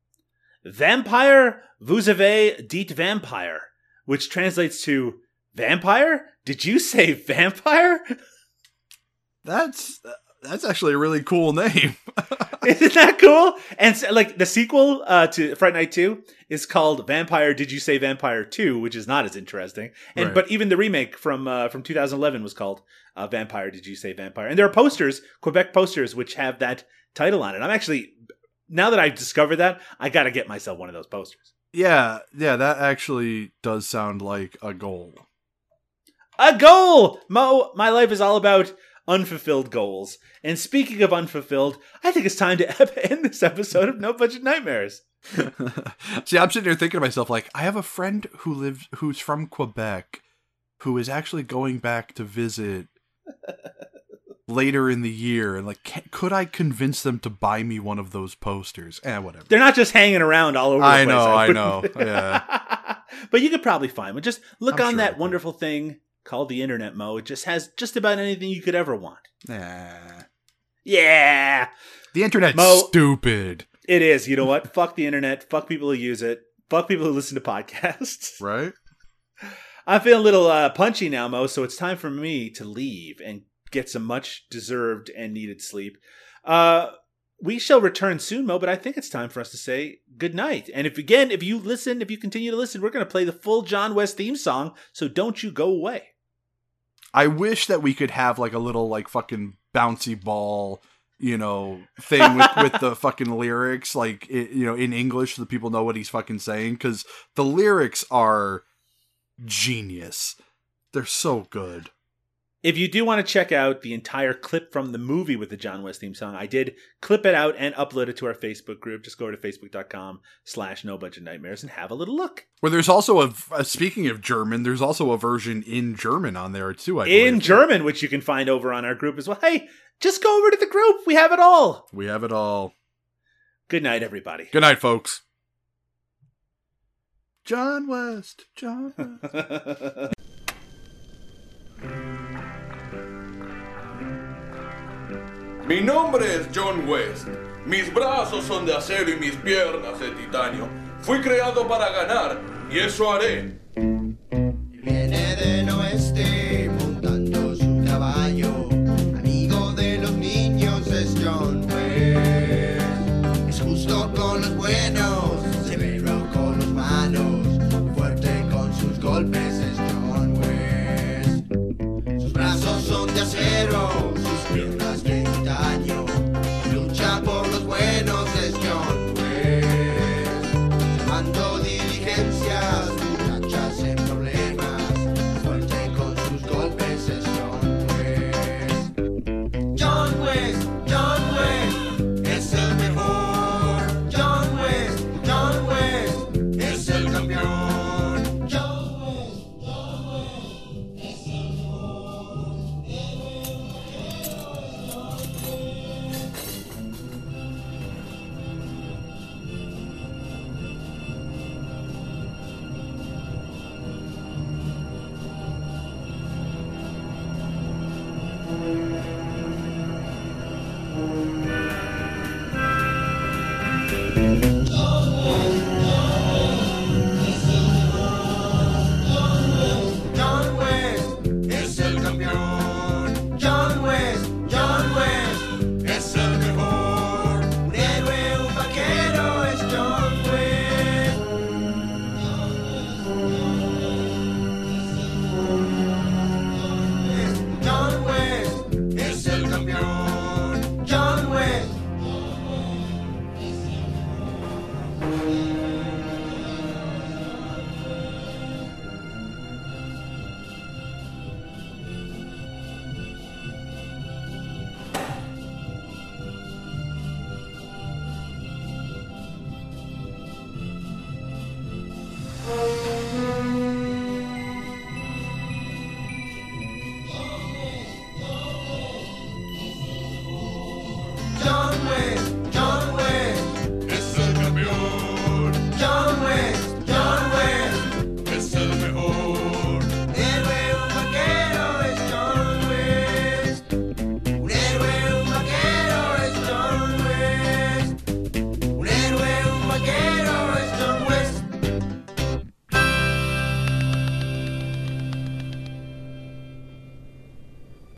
Vampire Vous avez dit vampire, which translates to vampire. Did you say vampire? that's that's actually a really cool name. Isn't that cool? And so, like the sequel uh, to Fright Night Two is called Vampire. Did you say Vampire Two? Which is not as interesting. And Right. but even the remake from uh, from 2011 was called uh, Vampire. Did you say Vampire? And there are posters, Quebec posters, which have that title on it. I'm actually now that I've discovered that, I got to get myself one of those posters. yeah, yeah, that actually does sound like a goal. A goal, Mo. My life is all about unfulfilled goals. And speaking of unfulfilled, I think it's time to end this episode of No Budget Nightmares. See, I'm sitting here thinking to myself, like, I have a friend who lives, who's from Quebec, who is actually going back to visit later in the year, and like, can, could I convince them to buy me one of those posters? Eh, whatever. They're not just hanging around all over. the I know, I wouldn't- know, yeah. but you could probably find one. Just look I'm on sure that wonderful thing called the internet, Mo. It just has just about anything you could ever want. Nah. Yeah, The internet's Mo- stupid, it is. You know what? Fuck the internet. Fuck people who use it. Fuck people who listen to podcasts. right? I'm feeling a little uh, punchy now, Mo. So it's time for me to leave and get some much deserved and needed sleep. Uh, we shall return soon, Mo, but I think it's time for us to say good night. And if again, if you listen, if you continue to listen, we're going to play the full John West theme song. So don't you go away. I wish that we could have like a little like fucking bouncy ball, you know, thing with, with the fucking lyrics, like i you know, in English, so that people know what he's fucking saying. Because the lyrics are genius. They're so good. If you do want to check out the entire clip from the movie with the John West theme song, I did clip it out and upload it to our Facebook group. Just go to facebook.com slash no budget nightmares and have a little look. Where there's also a uh, speaking of German, there's also a version in German on there too. I In believe. German, which you can find over on our group as well. Hey, just go over to the group. We have it all. we have it all. Good night, everybody. Good night, folks. John West. John West. Mi nombre es John West. Mis brazos son de acero y mis piernas de titanio. Fui creado para ganar y eso haré. Viene del oeste montando su caballo. Amigo de los niños es John West. Es justo con los buenos, severo con los malos. Fuerte con sus golpes es John West. Sus brazos son de acero,